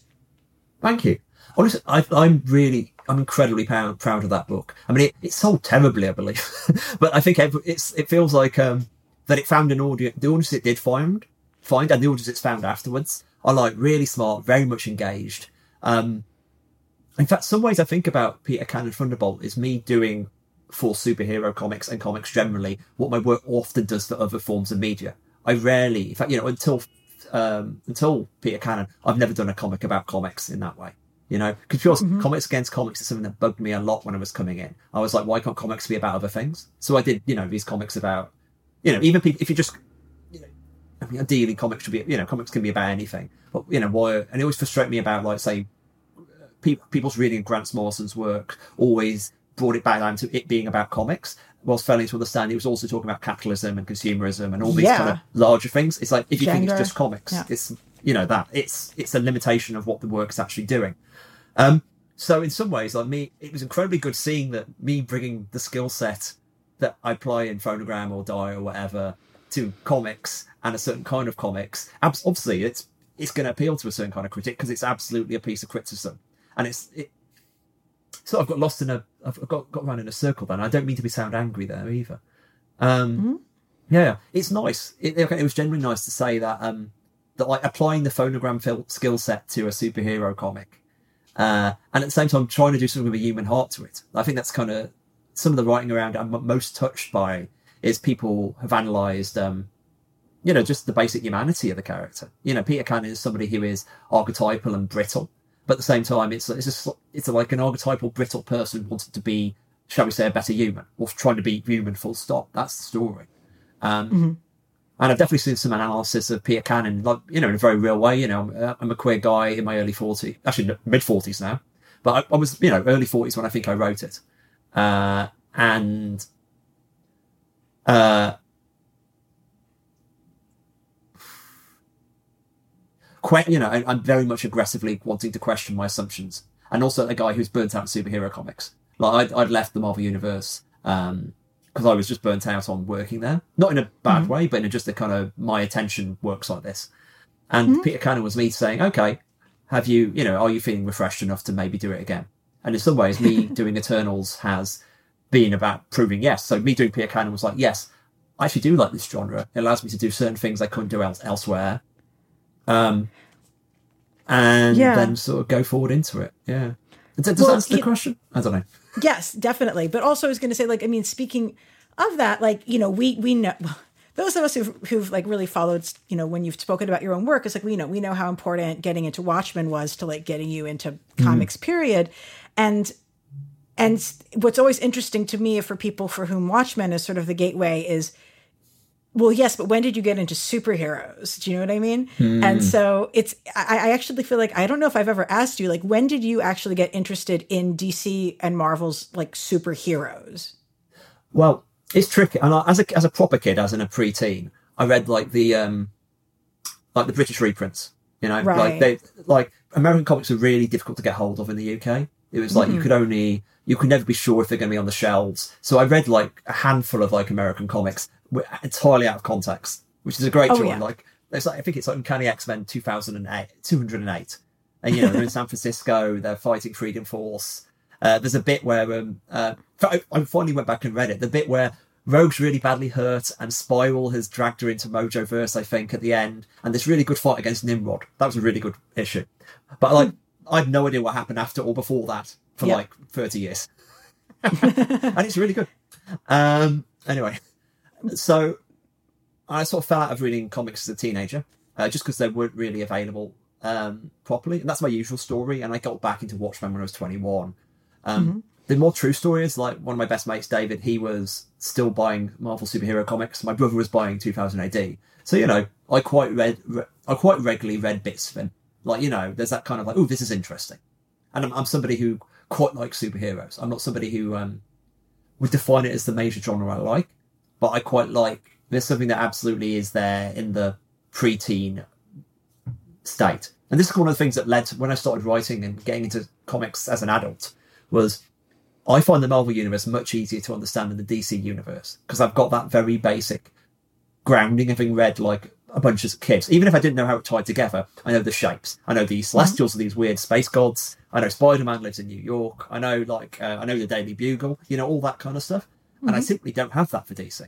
Thank you. Honestly, I, I'm really, I'm incredibly proud, proud of that book. I mean, it, it sold terribly, I believe, but I think it's, it feels like um, that it found an audience. The audience it did find, find, and the audience it's found afterwards are like really smart, very much engaged. Um, in fact, some ways I think about Peter Cannon Thunderbolt is me doing for superhero comics and comics generally what my work often does for other forms of media. I rarely, in fact, you know, until um, until Peter Cannon, I've never done a comic about comics in that way. You know, because comics against comics is something that bugged me a lot when I was coming in. I was like, why can't comics be about other things? So I did, you know, these comics about, you know, even people, if you just, you know, I mean, ideally comics should be, you know, comics can be about anything. But, you know, why, and it always frustrated me about, like, say, pe- people's reading of Grant Morrison's work always brought it back down to it being about comics. Whilst failing to understand, he was also talking about capitalism and consumerism and all these Yeah. kind of larger things. It's like if you think it's just comics, Yeah. it's you know that it's it's a limitation of what the work's actually doing. Um, so in some ways, like me, it was incredibly good seeing that me bringing the skill set that I apply in phonogram or die or whatever to comics and a certain kind of comics. Obviously, it's it's going to appeal to a certain kind of critic because it's absolutely a piece of criticism, and it's it. So I've got lost in a, I've got got around in a circle. Then I don't mean to be sound angry there either. Um, Yeah, it's nice. It, okay, it was genuinely nice to say that um, that like applying the phonogram fil- skill set to a superhero comic, uh, and at the same time trying to do something with a human heart to it. I think that's kind of some of the writing around I'm most touched by is people have analysed, um, you know, just the basic humanity of the character. You know, Peter Cannon is somebody who is archetypal and brittle, but at the same time, it's it's just it's like an archetypal brittle person wanted to be shall we say, a better human or trying to be human full stop. That's the story. Um, mm-hmm. And I've definitely seen some analysis of Peter Cannon, like, you know, in a very real way. You know, I'm a queer guy in my early 40s, actually mid 40s now, but I, I, was, you know, early 40s when I think I wrote it. Uh, and, uh, quite, you know, I'm very much aggressively wanting to question my assumptions. And also a guy who's burnt out superhero comics. Like I'd, I'd left the Marvel Universe, um, because I was just burnt out on working there. Not in a bad mm-hmm. way, but in a, just a kind of my attention works like this. And mm-hmm. Peter Cannon was me saying, okay, have you, you know, are you feeling refreshed enough to maybe do it again? And in some ways, me doing Eternals has been about proving yes. So me doing Peter Cannon was like, yes, I actually do like this genre. It allows me to do certain things I couldn't do else- elsewhere. Um, and yeah. then sort of go forward into it. Yeah. Does well, that answer the question? I don't know. Yes, definitely. But also, I was going to say, like, I mean, speaking of that, like, you know, we we know those of us who've, who've like really followed, you know, when you've spoken about your own work, it's like we know we know how important getting into Watchmen was to like getting you into mm-hmm. comics. Period, and and what's always interesting to me for people for whom Watchmen is sort of the gateway is well, yes, but when did you get into superheroes? Do you know what I mean? Mm. And so it's, I, I, actually feel like, I don't know if I've ever asked you, like, when did you actually get interested in DC and Marvel's like superheroes? Well, it's tricky. And I, as a, as a proper kid, as in a preteen, I read like the, um, like the British reprints, you know, right. like they, like American comics are really difficult to get hold of in the UK. It was like mm-hmm. you could only, you could never be sure if they're going to be on the shelves. So I read like a handful of like American comics entirely out of context, which is a great oh, joy. Yeah. Like, it's like, I think it's like Uncanny X Men 2008, 208. And, you know, they're in San Francisco, they're fighting Freedom Force. Uh, there's a bit where, um, uh, I finally went back and read it, the bit where Rogue's really badly hurt and Spiral has dragged her into Mojo Verse, I think, at the end. And this really good fight against Nimrod. That was a really good issue. But like, I had no idea what happened after or before that for yep. like 30 years. and it's really good. Um, anyway, so I sort of fell out of reading comics as a teenager, uh, just because they weren't really available um, properly. And that's my usual story. And I got back into Watchmen when I was 21. Um, mm-hmm. The more true stories, like one of my best mates, David, he was still buying Marvel superhero comics. My brother was buying 2000 AD. So, you know, I quite read, re- I quite regularly read bits of him. Like, you know, there's that kind of like, oh, this is interesting. And I'm, I'm somebody who quite likes superheroes. I'm not somebody who um, would define it as the major genre I like but I quite like there's something that absolutely is there in the preteen state. And this is one of the things that led to when I started writing and getting into comics as an adult was I find the Marvel universe much easier to understand than the DC universe because I've got that very basic grounding having read like a bunch of kids. Even if I didn't know how it tied together, I know the shapes. I know the Celestials mm-hmm. are these weird space gods. I know Spider Man lives in New York. I know like uh, I know the Daily Bugle. You know all that kind of stuff. Mm-hmm. And I mm-hmm. simply don't have that for DC.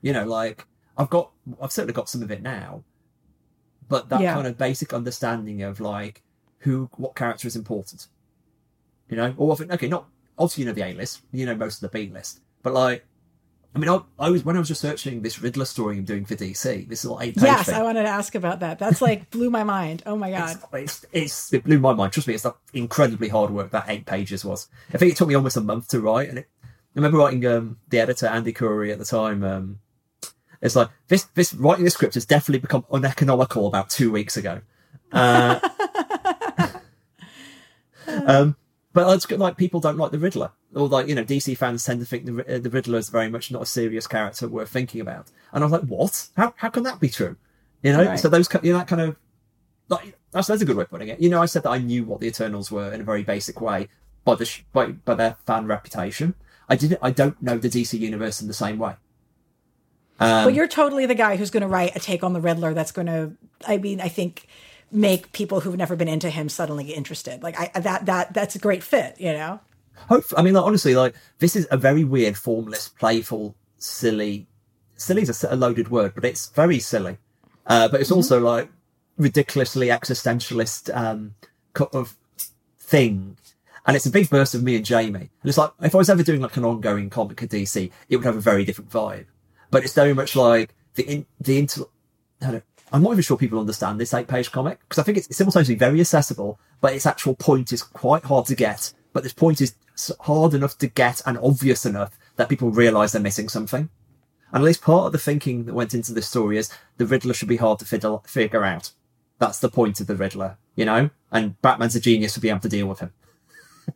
You know, like I've got, I've certainly got some of it now, but that yeah. kind of basic understanding of like who, what character is important. You know, or often, okay, not obviously you know the A list, you know most of the B list, but like I mean, I, I, was when I was researching this Riddler story I'm doing for DC. This is like eight. Yes, thing. I wanted to ask about that. That's like blew my mind. Oh my god, it's, it's, it's, it blew my mind. Trust me, it's incredibly hard work that eight pages was. I think it took me almost a month to write, and it, remember writing um, the editor Andy Khouri at the time. Um, it's like this this writing the script has definitely become uneconomical about two weeks ago. Uh, um, but it's good, like people don't like the Riddler, or like you know DC fans tend to think the uh, the Riddler is very much not a serious character worth thinking about. And I was like, what? How how can that be true? You know, right. so those you know that kind of like that's that's a good way of putting it. You know, I said that I knew what the Eternals were in a very basic way by the by by their fan reputation. I didn't. I don't know the DC universe in the same way. Um, but you're totally the guy who's going to write a take on the Riddler that's going to. I mean, I think make people who've never been into him suddenly interested. Like I that that that's a great fit. You know. Hope. I mean, like, honestly, like this is a very weird, formless, playful, silly. Silly is a, a loaded word, but it's very silly. Uh, but it's mm-hmm. also like ridiculously existentialist um, kind of thing and it's a big burst of me and Jamie. And it's like, if I was ever doing like an ongoing comic at DC, it would have a very different vibe. But it's very much like the, in, the inter, I'm not even sure people understand this eight page comic because I think it's simultaneously very accessible, but its actual point is quite hard to get. But this point is hard enough to get and obvious enough that people realize they're missing something. And at least part of the thinking that went into this story is the Riddler should be hard to fiddle, figure out. That's the point of the Riddler, you know? And Batman's a genius to be able to deal with him.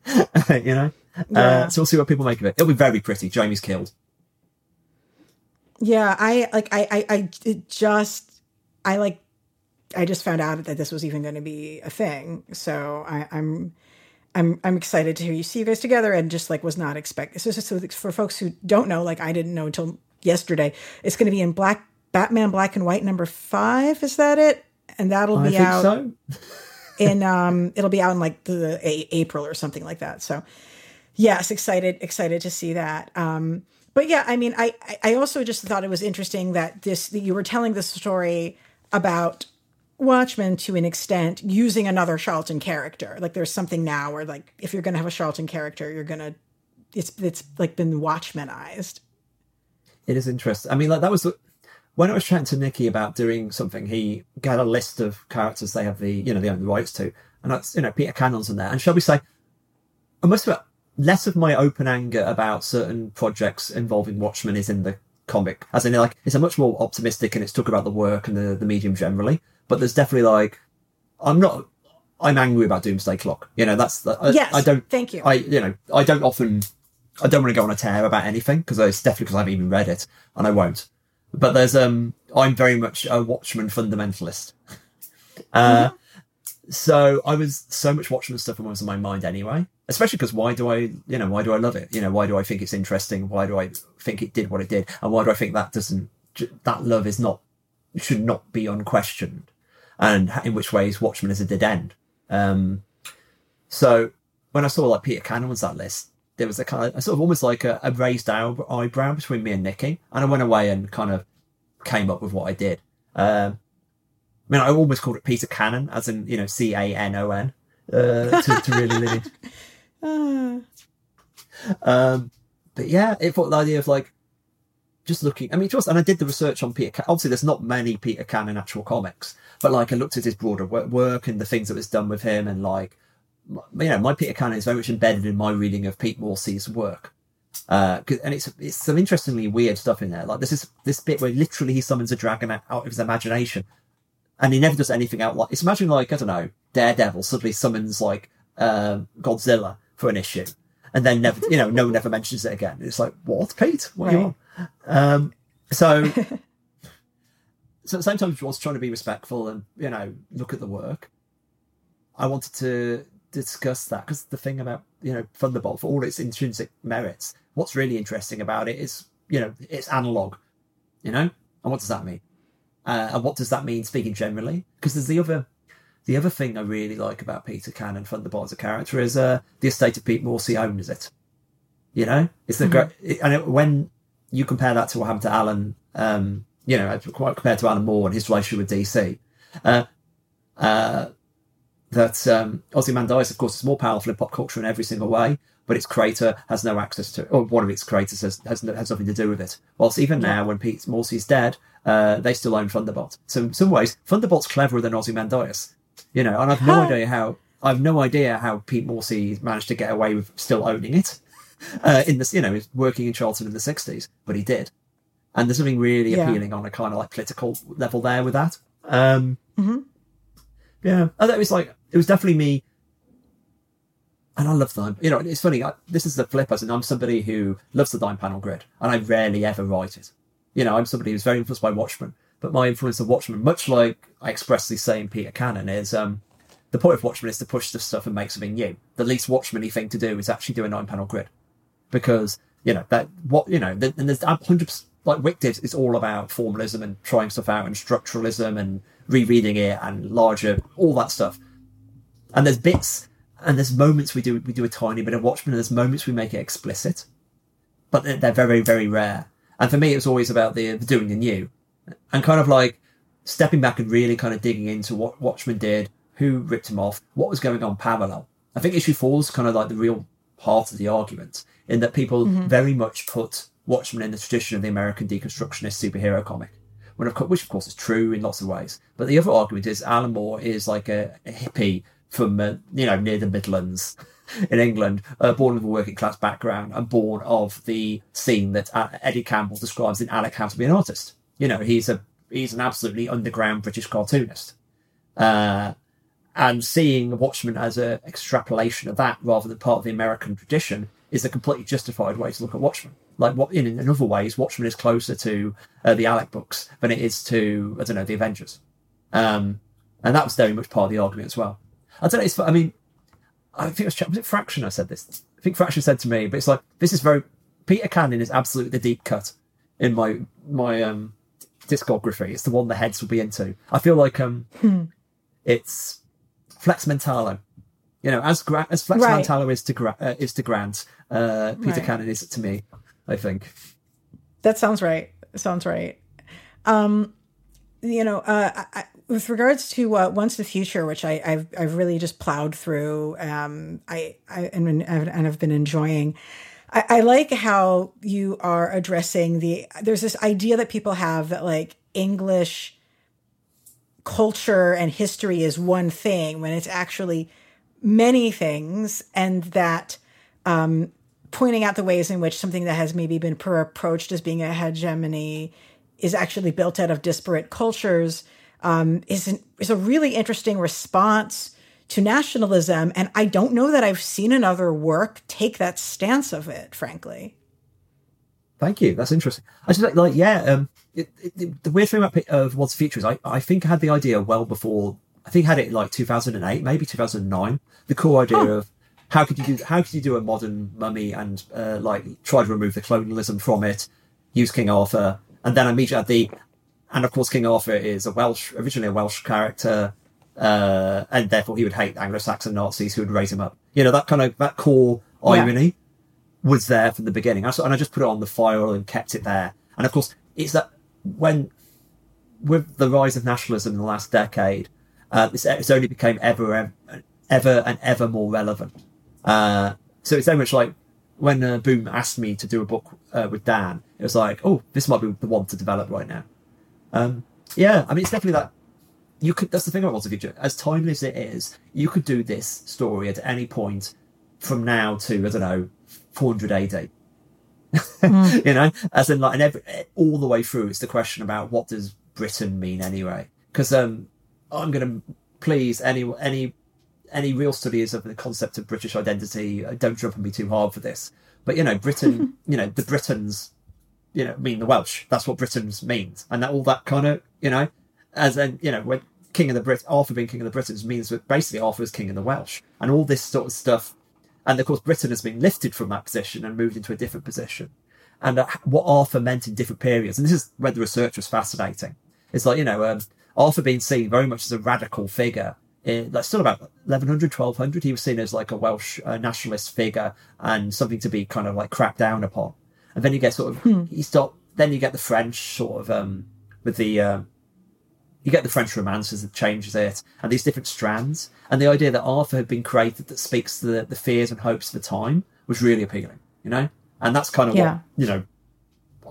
you know? Yeah. Uh, so we'll see what people make of it. It'll be very pretty. Jamie's killed. Yeah, I like I I, I it just I like I just found out that this was even going to be a thing. So I, I'm I'm I'm excited to hear you see you guys together and just like was not expect. Is just so for folks who don't know, like I didn't know until yesterday. It's going to be in black Batman Black and White number five. Is that it? And that'll I be think out so. in um it'll be out in like the a- April or something like that. So yes, excited excited to see that. Um but yeah, I mean I I- also just thought it was interesting that this that you were telling this story about Watchmen to an extent using another Charlton character. Like there's something now where like if you're to have a Charlton character, you're to it's it's like been Watchmenized. It is interesting. I mean, like that was the, when I was chatting to Nicky about doing something. He got a list of characters they have the you know they own the rights to, and that's you know Peter Cannon's in there. And shall we say, I must admit, less of my open anger about certain projects involving Watchmen is in the comic, as in like it's a much more optimistic and it's talk about the work and the the medium generally. But there's definitely like I'm not. I'm angry about Doomsday Clock. You know, that's the, I, Yes, I don't. thank you. I you know I don't often I don't want to go on a tear about anything because it's definitely because I haven't even read it and I won't. But there's um I'm very much a Watchmen fundamentalist. Uh, so I was so much Watchmen stuff was in my mind anyway. Especially because why do I you know why do I love it? You know why do I think it's interesting? Why do I think it did what it did? And why do I think that doesn't that love is not should not be unquestioned? And in which ways Watchmen is a dead end. Um, so when I saw like Peter Cannon was that list, there was a kind of a sort of almost like a, a raised eyebrow between me and Nicky, and I went away and kind of came up with what I did. Um, I mean, I almost called it Peter Cannon, as in you know C A N O N, uh, to, really limit. Um, but yeah, it thought the idea of like just looking. I mean, just and I did the research on Peter. Can- Obviously, there's not many Peter Cannon actual comics, but like I looked at his broader work and the things that was done with him, and like you know, my Peter Cannon is very much embedded in my reading of Pete Morisi's work. Uh, and it's it's some interestingly weird stuff in there. Like this is this bit where literally he summons a dragon out of his imagination, and he never does anything out like it's imagine like I don't know Daredevil suddenly summons like um Godzilla for an issue, and then never you know no one ever mentions it again. It's like what Pete? What are you on? Um, so so at the same time, I was trying to be respectful and you know look at the work. I wanted to discuss that because the thing about you know Thunderbolt, for all its intrinsic merits, what's really interesting about it is you know it's analog, you know, and what does that mean? Uh, and what does that mean speaking generally? Because there's the other the other thing I really like about Peter Cannon Thunderbolt as a character is uh, the estate of Pete Morisi owns it. You know, it's the great, and it, when you compare that to what happened to Alan, um, you know, quite compared to Alan Moore and his relationship with DC, uh, uh, that um, Ozymandias, of course, is more powerful in pop culture in every single way, but its creator has no access to, it, or one of its creators has has, no, has nothing to do with it. Whilst even now, when Pete Morisi's dead, uh, they still own Thunderbolt. So in some ways, Thunderbolt's cleverer than Ozymandias, you know, and I've no idea how. I've no idea how Pete Morsey managed to get away with still owning it uh, in this, you know, working in Charlton in the '60s, but he did. And there's something really Yeah. appealing on a kind of like political level there with that. Um, Mhm. Yeah, and that was like it was definitely me. And I love them. You know, it's funny. I, this is the flip. As in, I'm somebody who loves the nine panel grid, and I rarely ever write it. You know, I'm somebody who's very influenced by Watchmen, but my influence of Watchmen, much like I expressly say in Peter Cannon, is um, the point of Watchmen is to push the stuff and make something new. The least Watchman-y thing to do is actually do a nine panel grid, because you know that what you know, and there's hundred like Wick did is all about formalism and trying stuff out and structuralism and rereading it and larger all that stuff. And there's bits and there's moments we do we do a tiny bit of Watchmen and there's moments we make it explicit, but they're, they're very very rare. And for me, it was always about the, the doing the new and kind of like stepping back and really kind of digging into what Watchmen did, who ripped him off, what was going on parallel. I think issue four is kind of like the real part of the argument in that people mm-hmm. very much put Watchmen in the tradition of the American deconstructionist superhero comic. When of course, which of course is true in lots of ways. But the other argument is Alan Moore is like a, a hippie from, uh, you know, near the Midlands. in England, uh, born with a working class background and born of the scene that uh, Eddie Campbell describes in Alec How to Be an Artist. You know, he's a he's an absolutely underground British cartoonist. Uh, and seeing Watchmen as an extrapolation of that rather than part of the American tradition is a completely justified way to look at Watchmen. Like what in, in other ways, Watchmen is closer to uh, the Alec books than it is to I don't know the Avengers, um, and that was very much part of the argument as well. I don't know. It's I mean, I think it was, was it Fraction I said this. I think Fraction said to me, but it's like this is very Peter Cannon is absolutely the deep cut in my my um discography. It's the one the heads will be into. I feel like um hmm. it's Flex Mentallo. You know, as Gra- as Flex right. Mentallo is to Gra- uh, is to Grant, uh, Peter right. Cannon is to me. I think that sounds right. Sounds right. Um, you know, uh, I, with regards to uh, Once and Future, which I, have I've really just plowed through, um, I I and, and I've been enjoying. I, I like how you are addressing the. There's this idea that people have that like English culture and history is one thing when it's actually many things, and that um, pointing out the ways in which something that has maybe been approached as being a hegemony is actually built out of disparate cultures um, is an, is a really interesting response to nationalism, and I don't know that I've seen another work take that stance of it. Frankly. Thank you. That's interesting. I just like, like yeah. Um, it, it, the weird thing about of Once and Future is I, I think I had the idea well before. I think I had it in like 2008, maybe 2009. The core idea oh. of how could you do how could you do a modern mummy and uh, like try to remove the colonialism from it, use King Arthur, and then immediately at the and of course King Arthur is a Welsh originally a Welsh character, uh, and therefore he would hate Anglo-Saxon Nazis who would raise him up. You know that kind of that core irony yeah. was there from the beginning, and I just put it on the file and kept it there. And of course, it's that when with the rise of nationalism in the last decade, uh, it's, it's only became ever, ever and ever more relevant. Uh, so it's very much like when uh, Boom asked me to do a book uh, with Dan, it was like, oh, this might be the one to develop right now. Um, yeah, I mean, it's definitely that. You could. That's the thing about the Future. As timely as it is, you could do this story at any point from now to I don't know 400 AD. Mm. you know, as in like, and every, all the way through, it's the question about what does Britain mean anyway? Because um, I'm going to please any any any real studies of the concept of British identity, uh, don't jump on me too hard for this. But you know, Britain, you know, the Britons, you know, mean the Welsh. That's what Britons means, and that all that kind of, you know, as in, you know, when King of the Brit, Arthur being King of the Britons means that basically Arthur is King of the Welsh, and all this sort of stuff. And of course, Britain has been lifted from that position and moved into a different position. And uh, what Arthur meant in different periods, and this is where the research was fascinating. It's like you know, um, Arthur being seen very much as a radical figure that's still about 1100, 1200. He was seen as like a Welsh uh, nationalist figure and something to be kind of like cracked down upon. And then you get sort of, hmm. he start, then you get the French sort of, um, with the, uh, you get the French romances that changes it and these different strands. And the idea that Arthur had been created that speaks to the, the fears and hopes of the time was really appealing, you know? And that's kind of yeah. what, you know,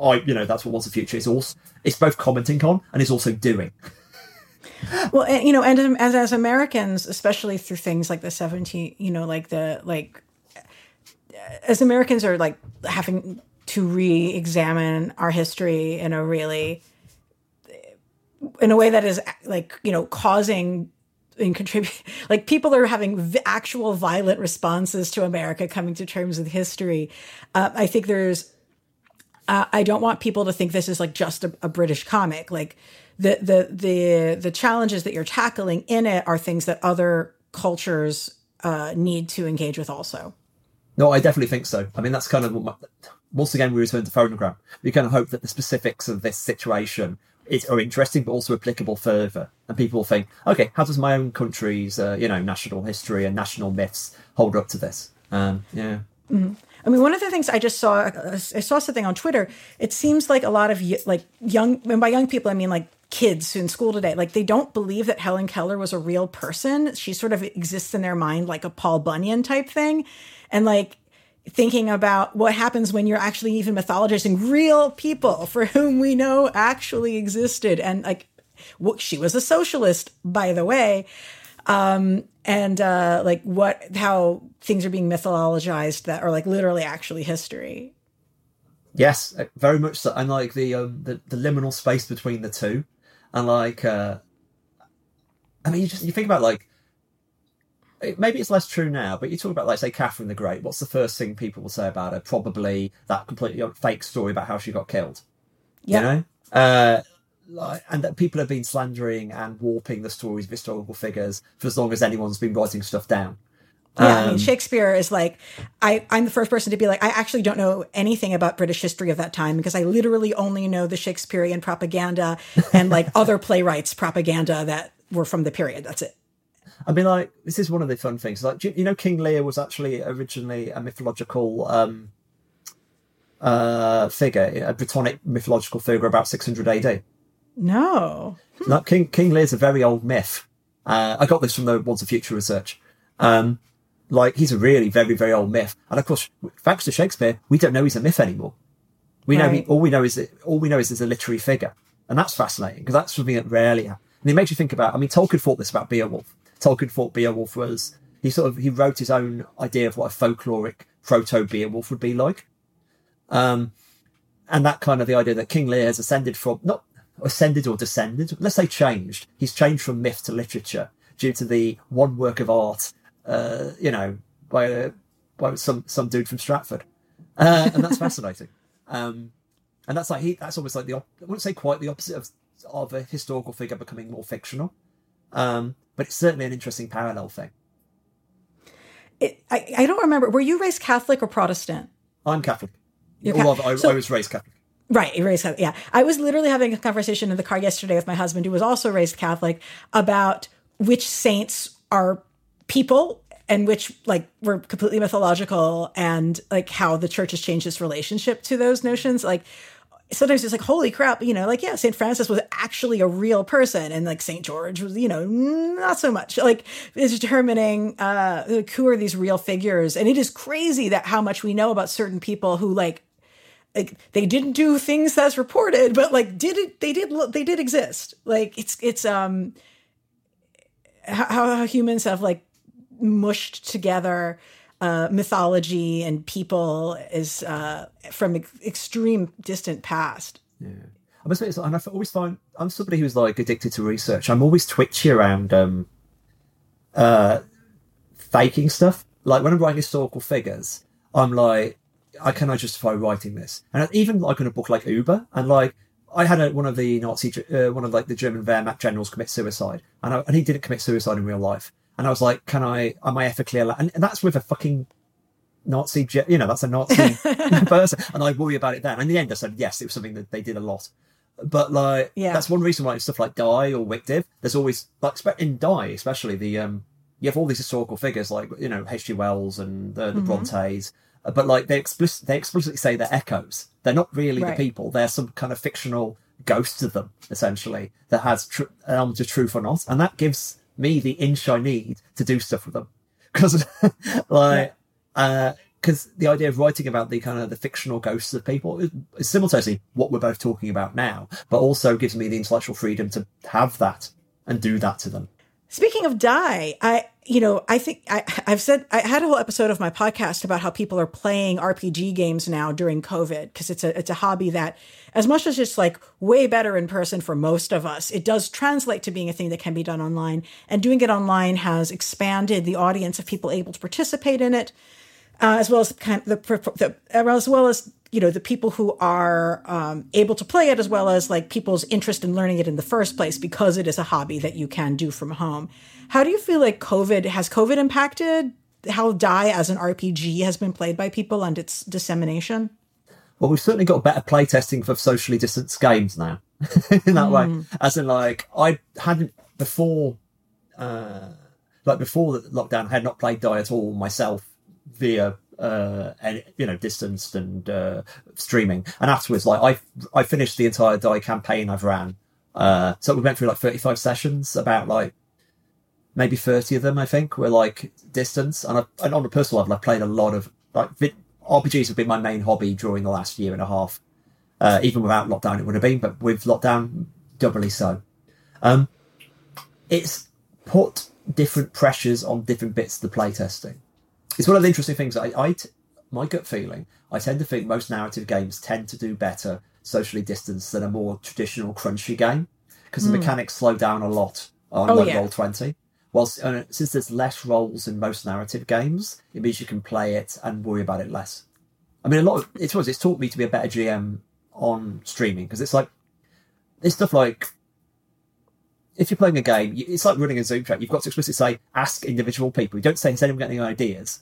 I, you know, that's what Once and Future is also, it's both commenting on and it's also doing. well, and, you know, and as as Americans, especially through things like the 17, you know, like the like as Americans are like having to re-examine our history in a really in a way that is like, you know, causing and contribute like people are having v- actual violent responses to America coming to terms with history. Uh, I think there's uh, I don't want people to think this is like just a, a British comic. Like the the the the challenges that you're tackling in it are things that other cultures uh, need to engage with also. No, I definitely think so. I mean, that's kind of my, once again we return to phonogram. We kind of hope that the specifics of this situation is, are interesting, but also applicable further. And people will think, okay, how does my own country's uh, you know national history and national myths hold up to this? Um, yeah. Mm-hmm. I mean, one of the things I just saw, I saw something on Twitter. It seems like a lot of like young, and by young people, I mean like kids in school today like they don't believe that helen keller was a real person she sort of exists in their mind like a paul bunyan type thing and like thinking about what happens when you're actually even mythologizing real people for whom we know actually existed and like she was a socialist by the way um, and uh, like what how things are being mythologized that are like literally actually history. Yes, uh, very much so. And like the um the, the liminal space between the two, and like uh, I mean, you just you think about like maybe it's less true now, but you talk about like say Catherine the Great. What's the first thing people will say about her? Probably that completely fake story about how she got killed. Yep. You know, uh, like, and that people have been slandering and warping the stories of historical figures for as long as anyone's been writing stuff down. Yeah, um, I mean, um, Shakespeare is like, I, I'm the first person to be like, I actually don't know anything about British history of that time because I literally only know the Shakespearean propaganda and like other playwrights' propaganda that were from the period. That's it. I mean, like, this is one of the fun things. Like, you, you know, King Lear was actually originally a mythological um, uh, figure, a Britonic mythological figure about 600 AD. No. Like King King Lear's a very old myth. Uh, I got this from the Once and Future research. Um, like he's a really very very old myth, and of course, thanks to Shakespeare, we don't know he's a myth anymore. We right. know he, all we know is that, all we know is there's a literary figure, and that's fascinating because that's something that rarely happens. And it makes you think about. I mean, Tolkien thought this about Beowulf. Tolkien thought Beowulf was he sort of he wrote his own idea of what a folkloric proto Beowulf would be like. Um, and that kind of the idea that King Lear has ascended from not ascended or descended. Let's say changed. He's changed from myth to literature due to the one work of art, uh, you know, by uh, by some some dude from Stratford, uh, and that's fascinating. Um, and that's like he that's almost like the I wouldn't say quite the opposite of of a historical figure becoming more fictional, um, but it's certainly an interesting parallel thing. It, I, I don't remember. Were you raised Catholic or Protestant? I'm Catholic. Although I, so, I was raised Catholic. Right, raised Catholic. Yeah, I was literally having a conversation in the car yesterday with my husband, who was also raised Catholic, about which saints are people and which like were completely mythological, and like how the church has changed its relationship to those notions. Like sometimes it's like, holy crap, you know, like yeah, Saint Francis was actually a real person, and like Saint George was, you know, not so much. Like is determining uh, who are these real figures, and it is crazy that how much we know about certain people who like like they didn't do things that's reported, but like did it? They did. They did exist. Like it's it's um how, how humans have like mushed together uh, mythology and people is uh, from ex- extreme distant past. Yeah. I must admit, and I always find I'm somebody who's like addicted to research. I'm always twitchy around um, uh, faking stuff. Like when I'm writing historical figures, I'm like, I can I justify writing this? And even like in a book like Uber, and like I had a, one of the Nazi, uh, one of like the German Wehrmacht generals commit suicide, and I, and he didn't commit suicide in real life. And I was like, can I? Am I ethically allowed? And, that's with a fucking Nazi, you know, that's a Nazi person, and I worry about it then. And in the end, I said yes, it was something that they did a lot. But like, yeah. that's one reason why stuff like Die or WicDiv, there's always like in Die, especially the um, you have all these historical figures like you know H.G. Wells and the, the mm-hmm. Brontes but like they explicit they explicitly say they're echoes. They're not really right. the people. They're some kind of fictional ghosts of them, essentially, that has tr- an element of truth or not, and that gives me the inch I need to do stuff with them. Because, like, because uh, the idea of writing about the kind of the fictional ghosts of people is, is simultaneously what we're both talking about now, but also gives me the intellectual freedom to have that and do that to them. Speaking of die, I you know I think I I've said I had a whole episode of my podcast about how people are playing RPG games now during COVID because it's a it's a hobby that as much as it's like way better in person for most of us, it does translate to being a thing that can be done online. And doing it online has expanded the audience of people able to participate in it, uh, as well as kind of the, the as well as you know the people who are um, able to play it as well as like people's interest in learning it in the first place because it is a hobby that you can do from home how do you feel like covid has covid impacted how die as an rpg has been played by people and its dissemination well we've certainly got better playtesting for socially distanced games now in that mm. way hmm. as in like i hadn't before uh like before the lockdown i had not played die at all myself via uh, you know, distanced and uh, streaming. And afterwards, like I, I finished the entire die campaign I've ran. Uh, so we went through like 35 sessions, about like maybe 30 of them, I think, were like distance. And, I, and on a personal level, I've played a lot of like RPGs have been my main hobby during the last year and a half. Uh, even without lockdown, it would have been, but with lockdown, doubly so. Um, it's put different pressures on different bits of the playtesting. It's one of the interesting things. I, I t- my gut feeling, I tend to think most narrative games tend to do better socially distanced than a more traditional crunchy game because the mechanics slow down a lot on Hmm. Oh, yeah. Roll20. Whilst uh, since there's less rolls in most narrative games, it means you can play it and worry about it less. I mean, a lot of it's it's taught me to be a better GM on streaming because it's like it's stuff like if you're playing a game, it's like running a Zoom chat. You've got to explicitly say, ask individual people. You don't say, has anyone got any ideas?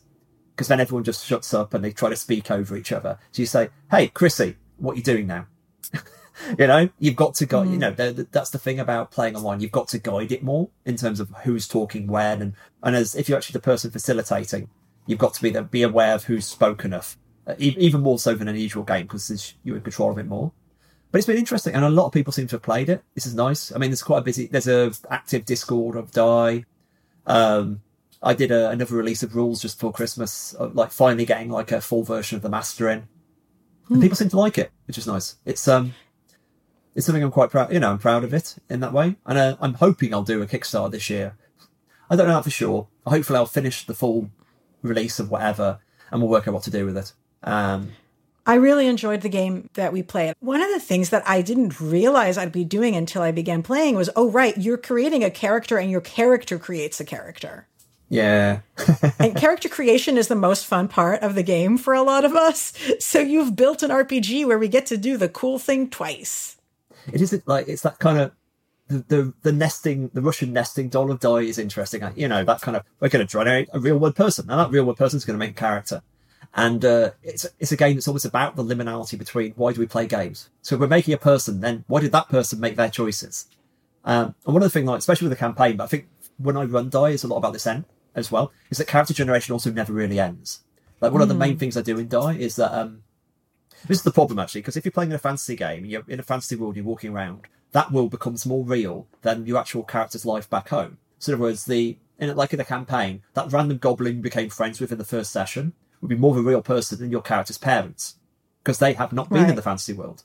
Because then everyone just shuts up and they try to speak over each other. So you say, hey, Chrissy, what are you doing now? you know, you've got to guide, you know, the, the- that's the thing about playing online. You've got to guide it more in terms of who's talking when. And, and as if you're actually the person facilitating, you've got to be, the, be aware of who's spoken enough, uh, e- even more so than an usual game because you're in control of it more. But it's been interesting, and a lot of people seem to have played it. This is nice. I mean, there's quite a busy. There's a active Discord of Die. Um, I did a, another release of rules just before Christmas, like finally getting like a full version of the master in, and people seem to like it, which is nice. It's um, it's something I'm quite proud. You know, I'm proud of it in that way, and uh, I'm hoping I'll do a Kickstarter this year. I don't know that for sure. Hopefully, I'll finish the full release of whatever, and we'll work out what to do with it. Um, I really enjoyed the game that we played. One of the things that I didn't realize I'd be doing until I began playing was, oh, right, you're creating a character and your character creates a character. yeah, And character creation is the most fun part of the game for a lot of us. So you've built an RPG where we get to do the cool thing twice. It isn't like it's that kind of the, the the nesting the Russian nesting doll of die is interesting. You know that kind of we're going to generate a real world person, and that real world person is going to make a character. And uh, it's it's a game that's always about the liminality between why do we play games. So if we're making a person, then why did that person make their choices? Um, and one of the things, like especially with the campaign, but I think when I run die, it's a lot about this end as well. Is that character generation also never really ends. Like one of the main things I do in die is that um, this is the problem actually, because if you're playing in a fantasy game, you're in a fantasy world, you're walking around, that world becomes more real than your actual character's life back home. So in other words, the in like in a campaign, that random goblin you became friends with in the first session would be more of a real person than your character's parents, because they have not been in the fantasy world.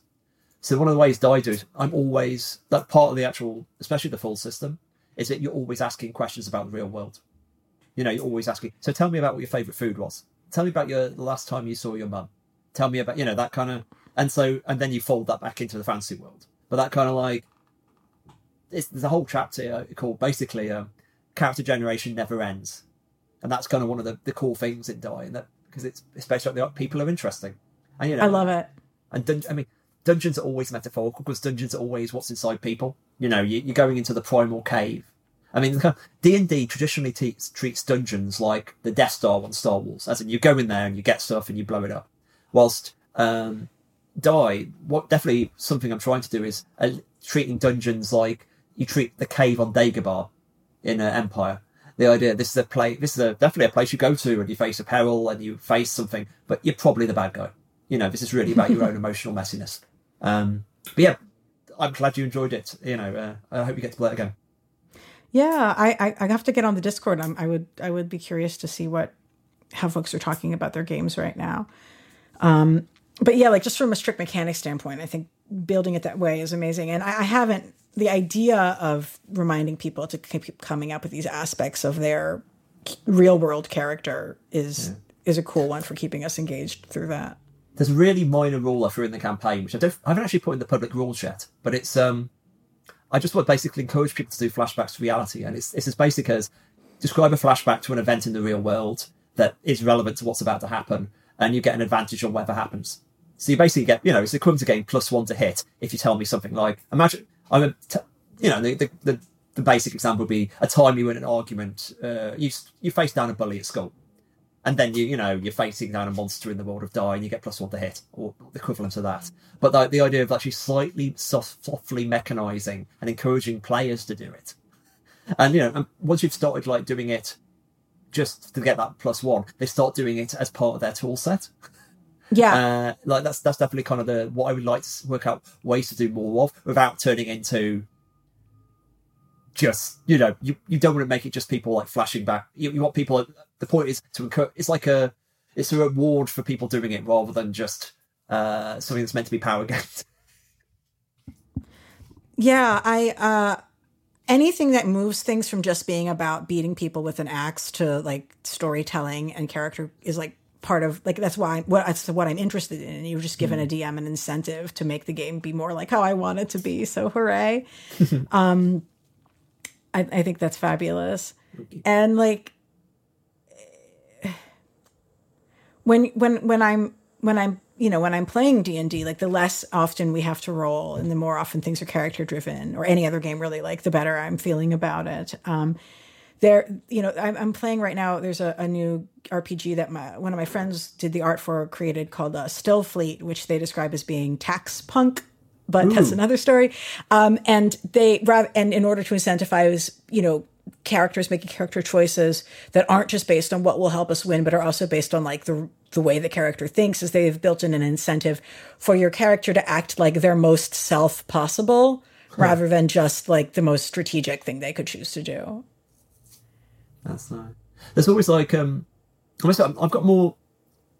So one of the ways that I do it, I'm always that part of the actual, especially the full system, is that you're always asking questions about the real world. You know, you're always asking. So tell me about what your favourite food was. Tell me about your the last time you saw your mum. Tell me about you know that kind of. And so and then you fold that back into the fantasy world. But that kind of like, it's there's a whole chapter called basically um, character generation never ends, and that's kind of one of the, the cool things in Die, and that because it's especially like the people are interesting, and you know I love it. and dun- I mean, dungeons are always metaphorical because dungeons are always what's inside people. You know, you, you're going into the primal cave. I mean, D and D traditionally te- treats dungeons like the Death Star on Star Wars, as in you go in there and you get stuff and you blow it up. Whilst um, Die, what definitely something I'm trying to do is uh, treating dungeons like you treat the cave on Dagobah in uh, Empire. The idea this is a place, this is a, definitely a place you go to and you face a peril and you face something, but you're probably the bad guy. You know, this is really about your own emotional messiness. Um, but yeah, I'm glad you enjoyed it. You know, uh, I hope you get to play it again. Yeah, I, I I have to get on the Discord. I'm, I would I would be curious to see what how folks are talking about their games right now. Um, but yeah, like just from a strict mechanic standpoint, I think building it that way is amazing. And I, I haven't the idea of reminding people to keep coming up with these aspects of their real world character is is a cool one for keeping us engaged through that. There's a really minor rule I threw in the campaign, which I, don't, I haven't actually put in the public rules yet, but it's um, I just want to basically encourage people to do flashbacks to reality, and it's it's as basic as describe a flashback to an event in the real world that is relevant to what's about to happen, and you get an advantage on whatever happens. So you basically get, you know, it's equivalent to getting plus one to hit if you tell me something like, imagine, I'm t- you know, the, the, the, basic example would be a time you were in an argument, uh, you, you face down a bully at school. And then you, you know, you're facing down a monster in the world of die and you get plus one to hit, or the equivalent of that. But the, the idea of actually slightly soft, softly mechanizing and encouraging players to do it. And, you know, and once you've started like doing it just to get that plus one, they start doing it as part of their tool set. Yeah, Uh, like that's that's definitely kind of the what I would like to work out ways to do more of without turning into just you know you, you don't want to make it just people like flashing back. You, you want people. The point is to encourage. It's like a it's a reward for people doing it rather than just uh, something that's meant to be power gamed. Yeah, I uh anything that moves things from just being about beating people with an axe to like storytelling and character is like part of like that's why what that's what I'm interested in. And you've just given a DM an incentive to make the game be more like how I want it to be. So hooray! um, I, I think that's fabulous, and like when when when I'm when I'm you know when I'm playing D and D, like the less often we have to roll, and the more often things are character driven, or any other game really, like the better I'm feeling about it. Um, there, you know, I'm, I'm playing right now. There's a, a, new RPG that my one of my friends did the art for, created called uh, Stillfleet, which they describe as being tax punk but Ooh. that's another story. Um, and they and in order to incentivize, you know, characters making character choices that aren't just based on what will help us win, but are also based on like the the way the character thinks, is they've built in an incentive for your character to act like their most self possible, huh. rather than just like the most strategic thing they could choose to do. That's nice. There's always like um, I've got more.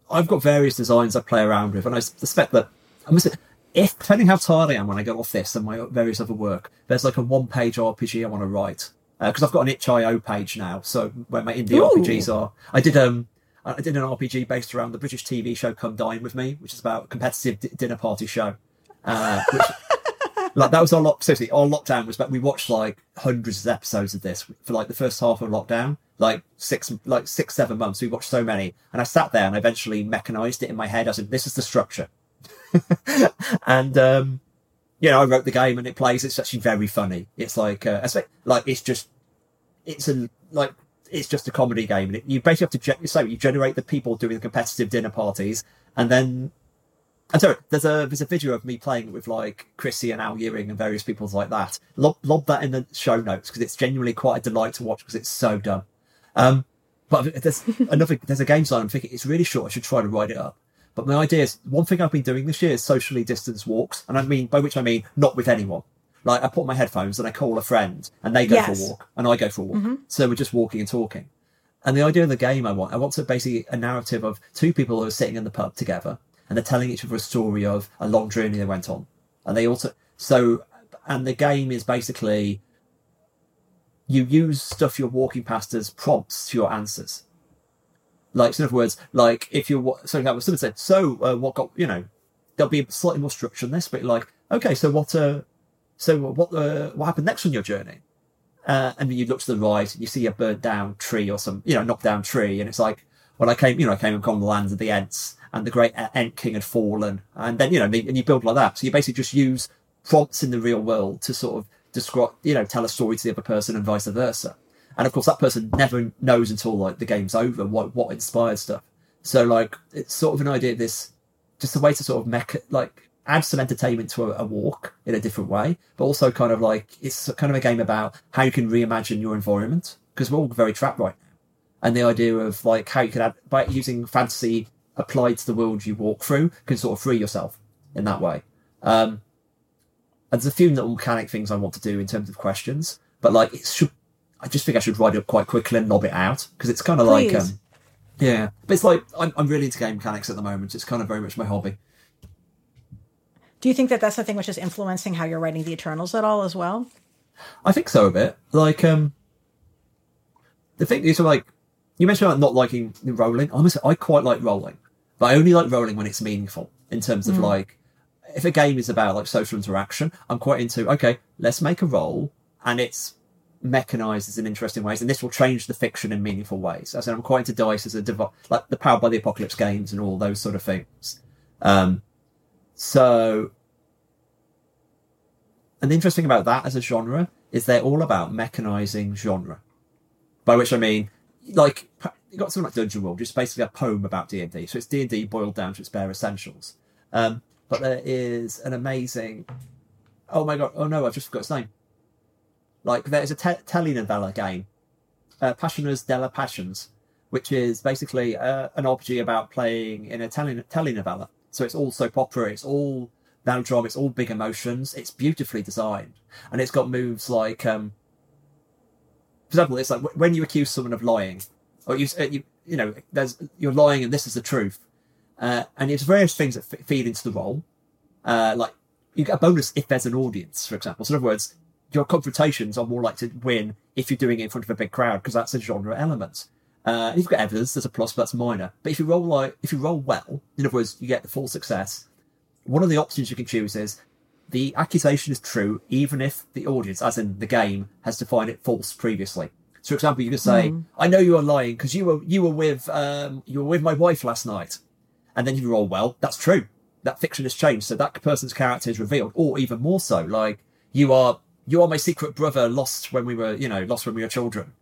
I've got various designs I play around with, and I suspect that I must. If depending how tired I am when I get off this and my various other work, there's like a one-page RPG I want to write because uh, I've got an itch.io page now. So where my indie Ooh. RPGs are, I did um I did an RPG based around the British TV show Come Dine with Me, which is about a competitive d- dinner party show. Uh, which, like that was our lock. Seriously, our lockdown was. But we watched like hundreds of episodes of this for like the first half of lockdown, like six, like six, seven months. We watched so many, and I sat there and I eventually mechanized it in my head. I said, "This is the structure," and um, you know, I wrote the game and it plays. It's actually very funny. It's like, uh, like it's just, it's a like it's just a comedy game, and it, you basically have to ge- you generate the people doing the competitive dinner parties, and then and so there's a there's a video of me playing with like Chrissy and Al Ewing and various people like that. Lob, lob that in the show notes because it's genuinely quite a delight to watch because it's so dumb. Um, but there's another there's a game design I'm thinking it's really short. I should try to write it up. But my idea is one thing I've been doing this year is socially distanced walks, and I mean by which I mean not with anyone. Like I put my headphones and I call a friend, and they go yes. for a walk, and I go for a walk. Mm-hmm. So we're just walking and talking. And the idea of the game I want, I want to basically a narrative of two people who are sitting in the pub together and they're telling each other a story of a long journey they went on. And they also, so, and the game is basically you use stuff you're walking past as prompts to your answers. Like, so in other words, like if you're, so that was someone said, so uh, what got, you know, there'll be slightly more structure in this, but like, okay, so what, uh, so what, uh, what happened next on your journey? Uh, and then you look to the right and you see a burned down tree or some, you know, knocked down tree. And it's like, when I came, you know, I came upon the lands of the Ents and the great Ent King had fallen. And then, you know, and you build like that. So you basically just use prompts in the real world to sort of describe, you know, tell a story to the other person and vice versa. And of course, that person never knows until like the game's over what, what inspired stuff. So like, it's sort of an idea, this, just a way to sort of it like add some entertainment to a, a, walk in a different way, but also kind of like, it's kind of a game about how you can reimagine your environment because we're all very trapped right now and the idea of like how you can add by using fantasy applied to the world you walk through can sort of free yourself in that way. Um, and there's a few little mechanic things I want to do in terms of questions, but like it should, I just think I should write it up quite quickly and knob it out because it's kind of like, um, yeah, but it's like I'm, I'm really into game mechanics at the moment. It's kind of very much my hobby. Do you think that that's the thing which is influencing how you're writing the Eternals at all as well? I think so a bit. Like, um, the thing is, like, you mentioned about not liking rolling. Honestly, I quite like rolling, but I only like rolling when it's meaningful in terms of mm. like, if a game is about like social interaction, I'm quite into, okay, let's make a roll and it's mechanized in interesting ways, and this will change the fiction in meaningful ways. As I said, I'm quite into dice as a device, like the Powered by the Apocalypse games and all those sort of things. Um, so, and the interesting about that as a genre is they're all about mechanizing genre. By which I mean like you got something like Dungeon World, just basically a poem about D and D. So it's D and D boiled down to its bare essentials. Um, but there is an amazing. Oh my god! Oh no, I've just forgot its name. Like there is a te- telenovela game, uh, Passiones della Passions, which is basically uh, an RPG about playing in a tele- telenovela. So it's all soap opera. It's all melodrama. It's all big emotions. It's beautifully designed, and it's got moves like um, for example, it's like when you accuse someone of lying, or you, uh, you, you know, there's you're lying and this is the truth, uh, and it's various things that f- feed into the role. Uh, like you get a bonus if there's an audience, for example. So in other words, your confrontations are more likely to win if you're doing it in front of a big crowd because that's a genre element. Uh, if you've got evidence, there's a plus, but that's minor. But if you roll like if you roll well, in other words, you get the full success. One of the options you can choose is the accusation is true even if the audience, as in the game, has defined it false previously. So, for example, you can say, mm. "I know you are lying because you were you were with um, you were with my wife last night," and then you roll well. That's true. That fiction has changed, so that person's character is revealed, or even more so, like you are you are my secret brother, lost when we were you know lost when we were children,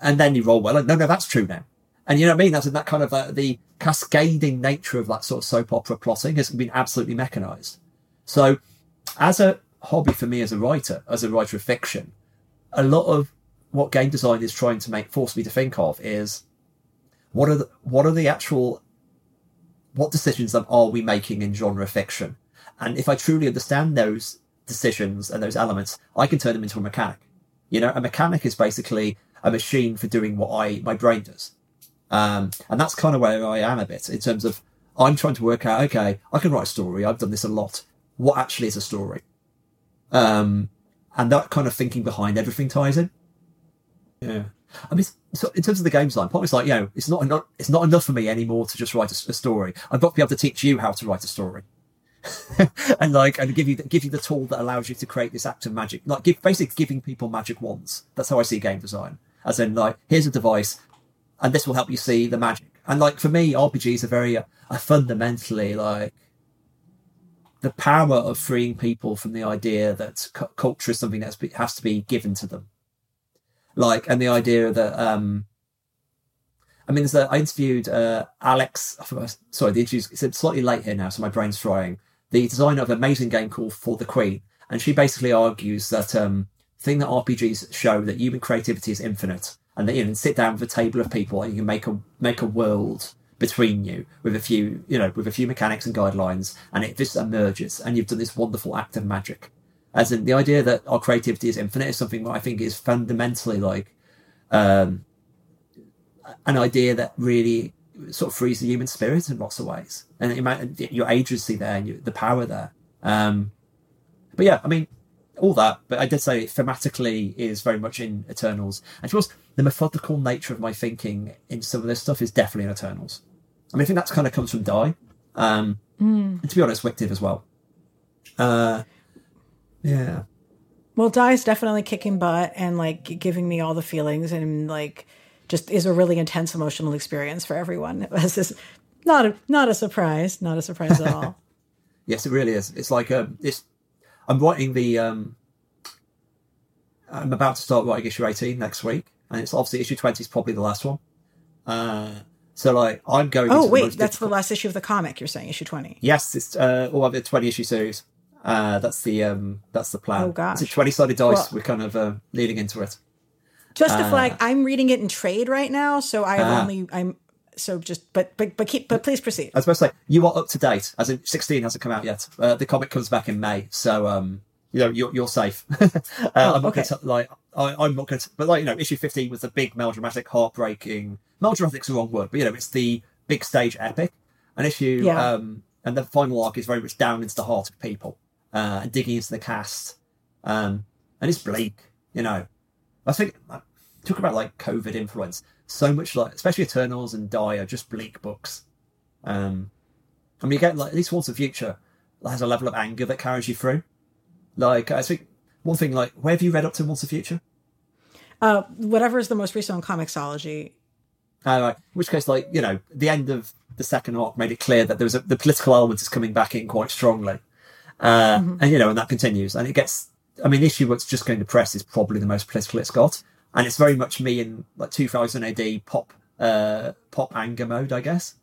and then you roll well. And no, no, that's true now. And you know what I mean? That's in that kind of uh, the cascading nature of that sort of soap opera plotting has been absolutely mechanized. So as a hobby for me as a writer, as a writer of fiction, a lot of what game design is trying to make force me to think of is what are the, what are the actual what decisions are we making in genre fiction? And if I truly understand those decisions and those elements, I can turn them into a mechanic. You know, a mechanic is basically a machine for doing what I my brain does. Um, and that's kind of where I am a bit in terms of I'm trying to work out, okay, I can write a story. I've done this a lot what actually is a story. Um, and that kind of thinking behind everything ties in. Yeah. I mean, so in terms of the game design, part it's like, you know, it's not enough, it's not enough for me anymore to just write a, a story. I've got to be able to teach you how to write a story. and like, and give you, give you the tool that allows you to create this act of magic. Like, give, basically giving people magic wands. That's how I see game design. As in, like, here's a device, and this will help you see the magic. And like, for me, RPGs are very, uh, are fundamentally like, the power of freeing people from the idea that cu- culture is something that has to be given to them. Like, and the idea that, um, I mean, a, I interviewed, uh, Alex, sorry, the interview's it's slightly late here now, so my brain's frying. The designer of an amazing game called For the Queen. And she basically argues that, um, thing that RPGs show that human creativity is infinite and that, you know, sit down with a table of people and you can make a, make a world between you with a few, you know, with a few mechanics and guidelines, and it just emerges, and you've done this wonderful act of magic. As in the idea that our creativity is infinite is something that I think is fundamentally like um, an idea that really sort of frees the human spirit in lots of ways, and your agency there and your, the power there. Um, but yeah, I mean, all that. But I did say thematically is very much in Eternals, and of course, the methodical nature of my thinking in some of this stuff is definitely in Eternals. I mean, I think that kind of comes from Die. Um, mm. And to be honest, WicDiv as well. Uh, yeah. Well, Die is definitely kicking butt and like giving me all the feelings and like just is a really intense emotional experience for everyone. This is not a, not a surprise, not a surprise at all. yes, it really is. It's like um, it's. I'm writing the. Um, I'm about to start writing issue 18 next week, and it's obviously issue 20 is probably the last one. Uh, so like I'm going. To Oh wait, the that's difficult... the last issue of the comic. You're saying issue twenty? Yes, it's uh, or the twenty issue series. Uh, that's the um, that's the plan. Oh gosh, it's a twenty sided dice. Well, we're kind of uh, leading into it. Just a flag. Uh, I'm reading it in trade right now, so I've uh, only I'm so just but but but keep but please proceed. I was supposed to say you are up to date. As in, sixteen hasn't come out yet. Uh, the comic comes back in May, so um, you know you're you're safe. uh, oh, I'm not okay. gonna t- like I, am not going to, but like you know, issue fifteen was the big melodramatic, heartbreaking. Melodramatic's the wrong word, but you know, it's the big stage epic. And issue, yeah. um, and the final arc is very much down into the heart of people, uh, and digging into the cast. Um, and it's bleak, you know. I think, talk about like COVID influence. So much like, especially Eternals and Die are just bleak books. Um, I mean, you get like, at least Once and Future has a level of anger that carries you through. Like, I think one thing, like, where have you read up to Once and Future? Uh, whatever is the most recent on Comixology. Uh, right. In which case, like, you know, the end of the second arc made it clear that there was a, the political element is coming back in quite strongly. Uh, mm-hmm. and you know, and that continues. And it gets, I mean, the issue what's just going to press is probably the most political it's got. And it's very much me in like 2000 AD pop, uh, pop anger mode, I guess.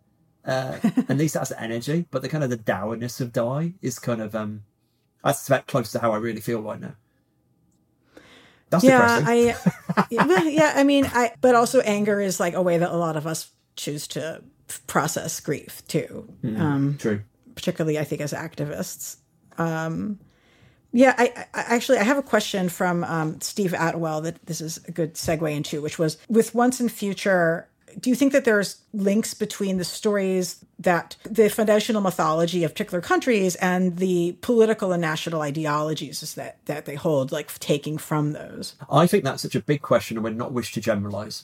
Uh, at least that's the energy, but the kind of the dourness of Die is kind of, um, I suspect close to how I really feel right now. That's yeah, I yeah, I mean, I but also anger is like a way that a lot of us choose to process grief too. Mm, um, true. Particularly, I think as activists. Um, yeah, I, I, actually I have a question from um, Steve Atwell that this is a good segue into, which was with Once and Future. do you think that there's links between the stories that the foundational mythology of particular countries and the political and national ideologies that that they hold, like taking from those? I think that's such a big question, and we're not wish to generalize.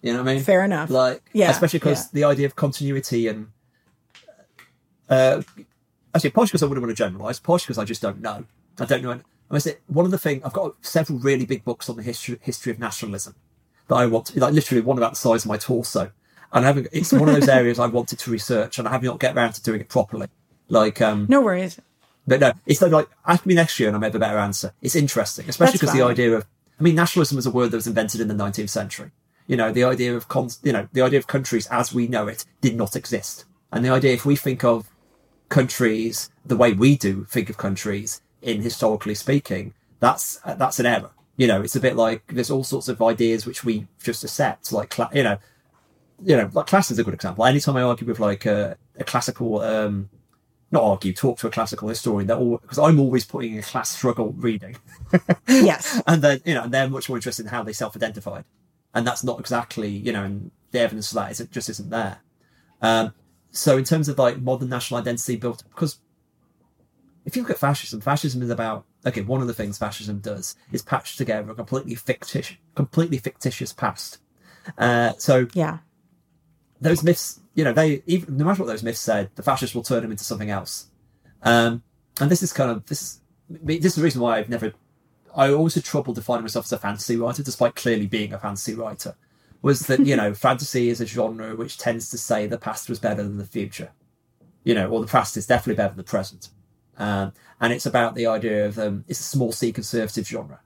You know what I mean? Fair enough. Like, Yeah, especially because yeah. the idea of continuity and uh, actually, partially because I wouldn't want to generalize, partially because I just don't know. I don't know. I say, one of the things I've got several really big books on the history history of nationalism that I want, to, like literally one about the size of my torso, and I haven't. It's one of those areas I wanted to research, and I have not get around to doing it properly. Like, um, No worries. but no, it's like ask me next year and I may have a better answer. It's interesting, especially because the idea of, I mean, nationalism was a word that was invented in the 19th century. You know, the idea of, con- you know, the idea of countries as we know it did not exist. And the idea, if we think of countries the way we do think of countries in historically speaking, that's, that's an error. You know, it's a bit like there's all sorts of ideas which we just accept, like, you know, you know, like class is a good example. Anytime I argue with like a, a classical, um, not argue, talk to a classical historian, they're all, because I'm always putting in a class struggle reading. Yes. and then, you know, and they're much more interested in how they self-identified. And that's not exactly, you know, and the evidence for that is it just isn't there. Um, so in terms of like modern national identity built, because if you look at fascism, fascism is about, okay, one of the things fascism does is patch together a completely fictitious, completely fictitious past. Uh, so Yeah. those myths, you know, they even no matter what those myths said, the fascists will turn them into something else. Um, and this is kind of this is this is the reason why I've never. I always had trouble defining myself as a fantasy writer, despite clearly being a fantasy writer. Was that you know, fantasy is a genre which tends to say the past was better than the future, you know, or the past is definitely better than the present. Um, and it's about the idea of um, it's a small c conservative genre.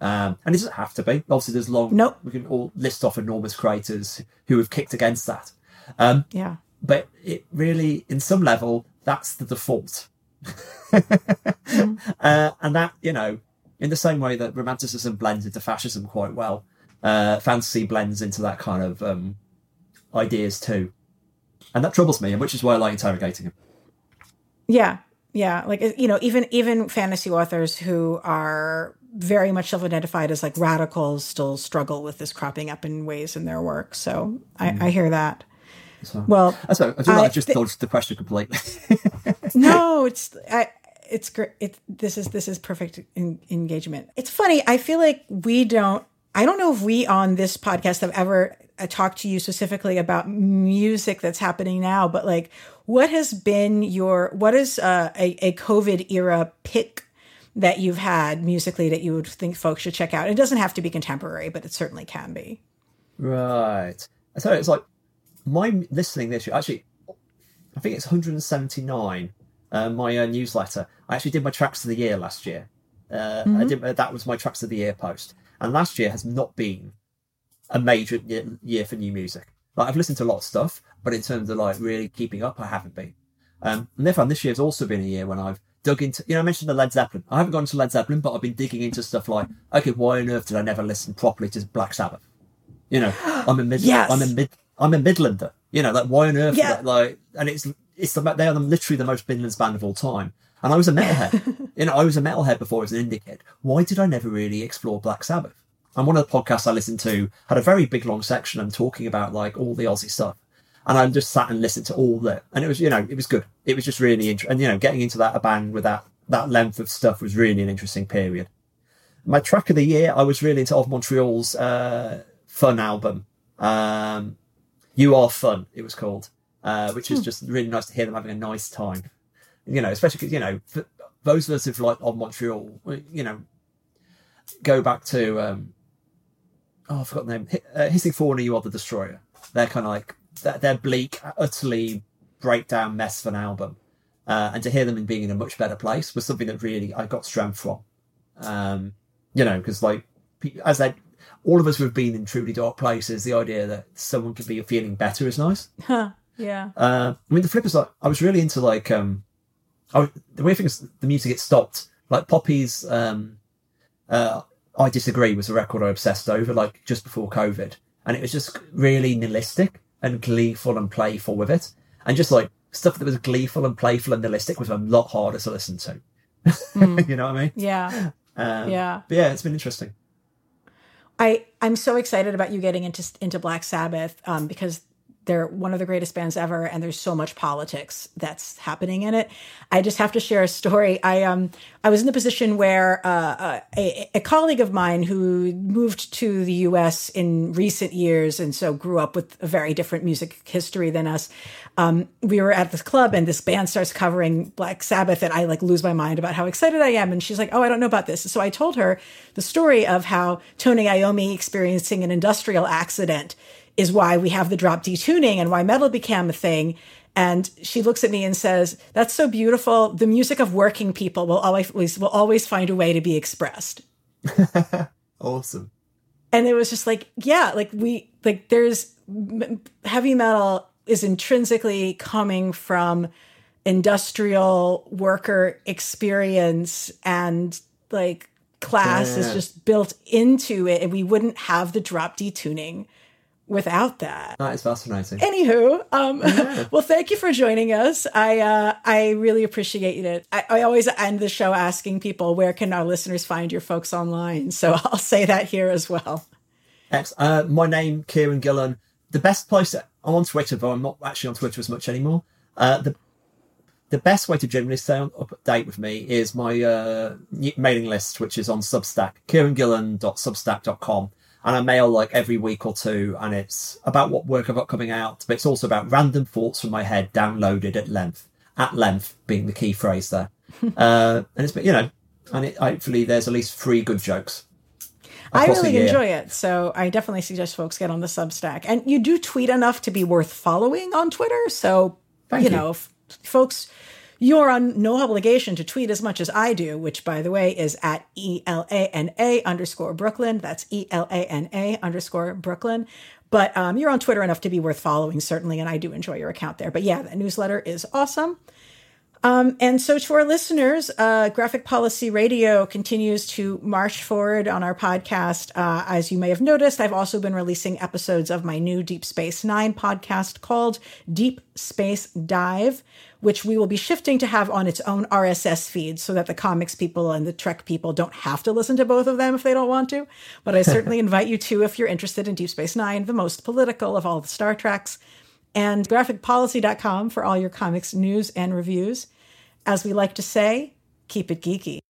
Um, and it doesn't have to be. Obviously, there's long. Nope. We can all list off enormous creators who have kicked against that. Um, Yeah. but it really, in some level, that's the default. uh, and that, you know, in the same way that romanticism blends into fascism quite well, uh, fantasy blends into that kind of um, ideas too. And that troubles me, and which is why I like interrogating him. Yeah. Yeah. Like, you know, even, even fantasy authors who are very much self-identified as like radicals still struggle with this cropping up in ways in their work. So I, mm-hmm. I hear that. So, Well, so I I I just thi- dodged the question completely. no, it's I, it's great. It, this is this is perfect en- engagement. It's funny. I feel like we don't. I don't know if we on this podcast have ever uh, talked to you specifically about music that's happening now, but like, what has been your what is uh, a a COVID era pick that you've had musically that you would think folks should check out? It doesn't have to be contemporary, but it certainly can be. Right. So it's like my listening this year. Actually, I think it's 179. Uh, my uh, newsletter. I actually did my tracks of the year last year. Uh, I did uh, that was my tracks of the year post, and last year has not been a major year, for new music. Like I've listened to a lot of stuff, but in terms of like really keeping up, I haven't been. Um, and therefore, this year has also been a year when I've dug into. You know, I mentioned the Led Zeppelin. I haven't gone to Led Zeppelin, but I've been digging into stuff like, okay, why on earth did I never listen properly to Black Sabbath? You know, I'm a mid. Yes. I'm a mid. I'm a Midlander. You know, like why on earth? Yeah. That, like, and it's it's the, they are literally the most Midlands band of all time. And I was a metalhead. you know, I was a metalhead before I was an indie kid. Why did I never really explore Black Sabbath? And one of the podcasts I listened to had a very big long section and talking about like all the Ozzy stuff. And I just sat and listened to all that. And it was, you know, it was good. It was just really interesting. And, you know, getting into that a band with that, that length of stuff was really an interesting period. My track of the year, I was really into Of Montreal's, uh, fun album. Um, you Are Fun, it was called, uh, which is just really nice to hear them having a nice time. You know, especially because, you know, those of us who've like Of Montreal, you know, go back to, um, oh, I forgot the name, uh, Hissing Fauna, You Are the Destroyer. They're kind of like, they're, they're bleak, utterly breakdown mess of an album. Uh, and to hear them in being in a much better place was something that really I got strength from. Um, you know, because like, as they, all of us who have been in truly dark places, the idea that someone could be feeling better is nice. Huh. Yeah. Uh, I mean, the flip is like, I was really into like, um, Was, the weird thing is the music it stopped. Like Poppy's, um, uh, I disagree was a record I obsessed over, like just before COVID, and it was just really nihilistic and gleeful and playful with it, and just like stuff that was gleeful and playful and nihilistic was a lot harder to listen to. you know what I mean? Yeah. Um, Yeah. But yeah, it's been interesting. I I'm so excited about you getting into into Black Sabbath um, because they're one of the greatest bands ever, and there's so much politics that's happening in it. I just have to share a story. I um I was in the position where uh, uh a, a colleague of mine who moved to the U.S. in recent years, and so grew up with a very different music history than us. Um, we were at this club, and this band starts covering Black Sabbath, and I like lose my mind about how excited I am. And she's like, "Oh, I don't know about this." So I told her the story of how Tony Iommi experiencing an industrial accident is why we have the drop D tuning and why metal became a thing. And she looks at me and says, "That's so beautiful. The music of working people will always will always find a way to be expressed." awesome. And it was just like, yeah, like we like there's heavy metal is intrinsically coming from industrial worker experience and like class yeah. is just built into it and we wouldn't have the drop D tuning without that. That is fascinating. Anywho, um, yeah. well, thank you for joining us. I uh, I really appreciate it. I, I, always end the show asking people where can our listeners find your folks online. So I'll say that here as well. Uh, my name, Kieron Gillen. The best place I'm on Twitter, though I'm not actually on Twitter as much anymore. Uh, the the best way to generally stay on, up to date with me is my uh, mailing list, which is on Substack, kierongillen.substack.com and I mail like every week or two, and it's about what work I've got coming out, but it's also about random thoughts from my head downloaded at length, at length being the key phrase there. uh, and it's you know, and it, hopefully there's at least three good jokes. I really enjoy it, so I definitely suggest folks get on the Substack. And you do tweet enough to be worth following on Twitter, so Thank you, you know, f- folks you're on no obligation to tweet as much as I do, which by the way is at E L A N A underscore Brooklyn. That's E L A N A underscore Brooklyn. But um, you're on Twitter enough to be worth following, certainly, and I do enjoy your account there. But yeah, the newsletter is awesome. Um, and so, to our listeners, uh, Graphic Policy Radio continues to march forward on our podcast. Uh, as you may have noticed, I've also been releasing episodes of my new Deep Space Nine podcast called Deep Space Dive, which we will be shifting to have on its own RSS feed so that the comics people and the Trek people don't have to listen to both of them if they don't want to. But I certainly invite you to if you're interested in Deep Space Nine, the most political of all the Star Treks and graphicpolicy.com for all your comics news and reviews. As we like to say, keep it geeky.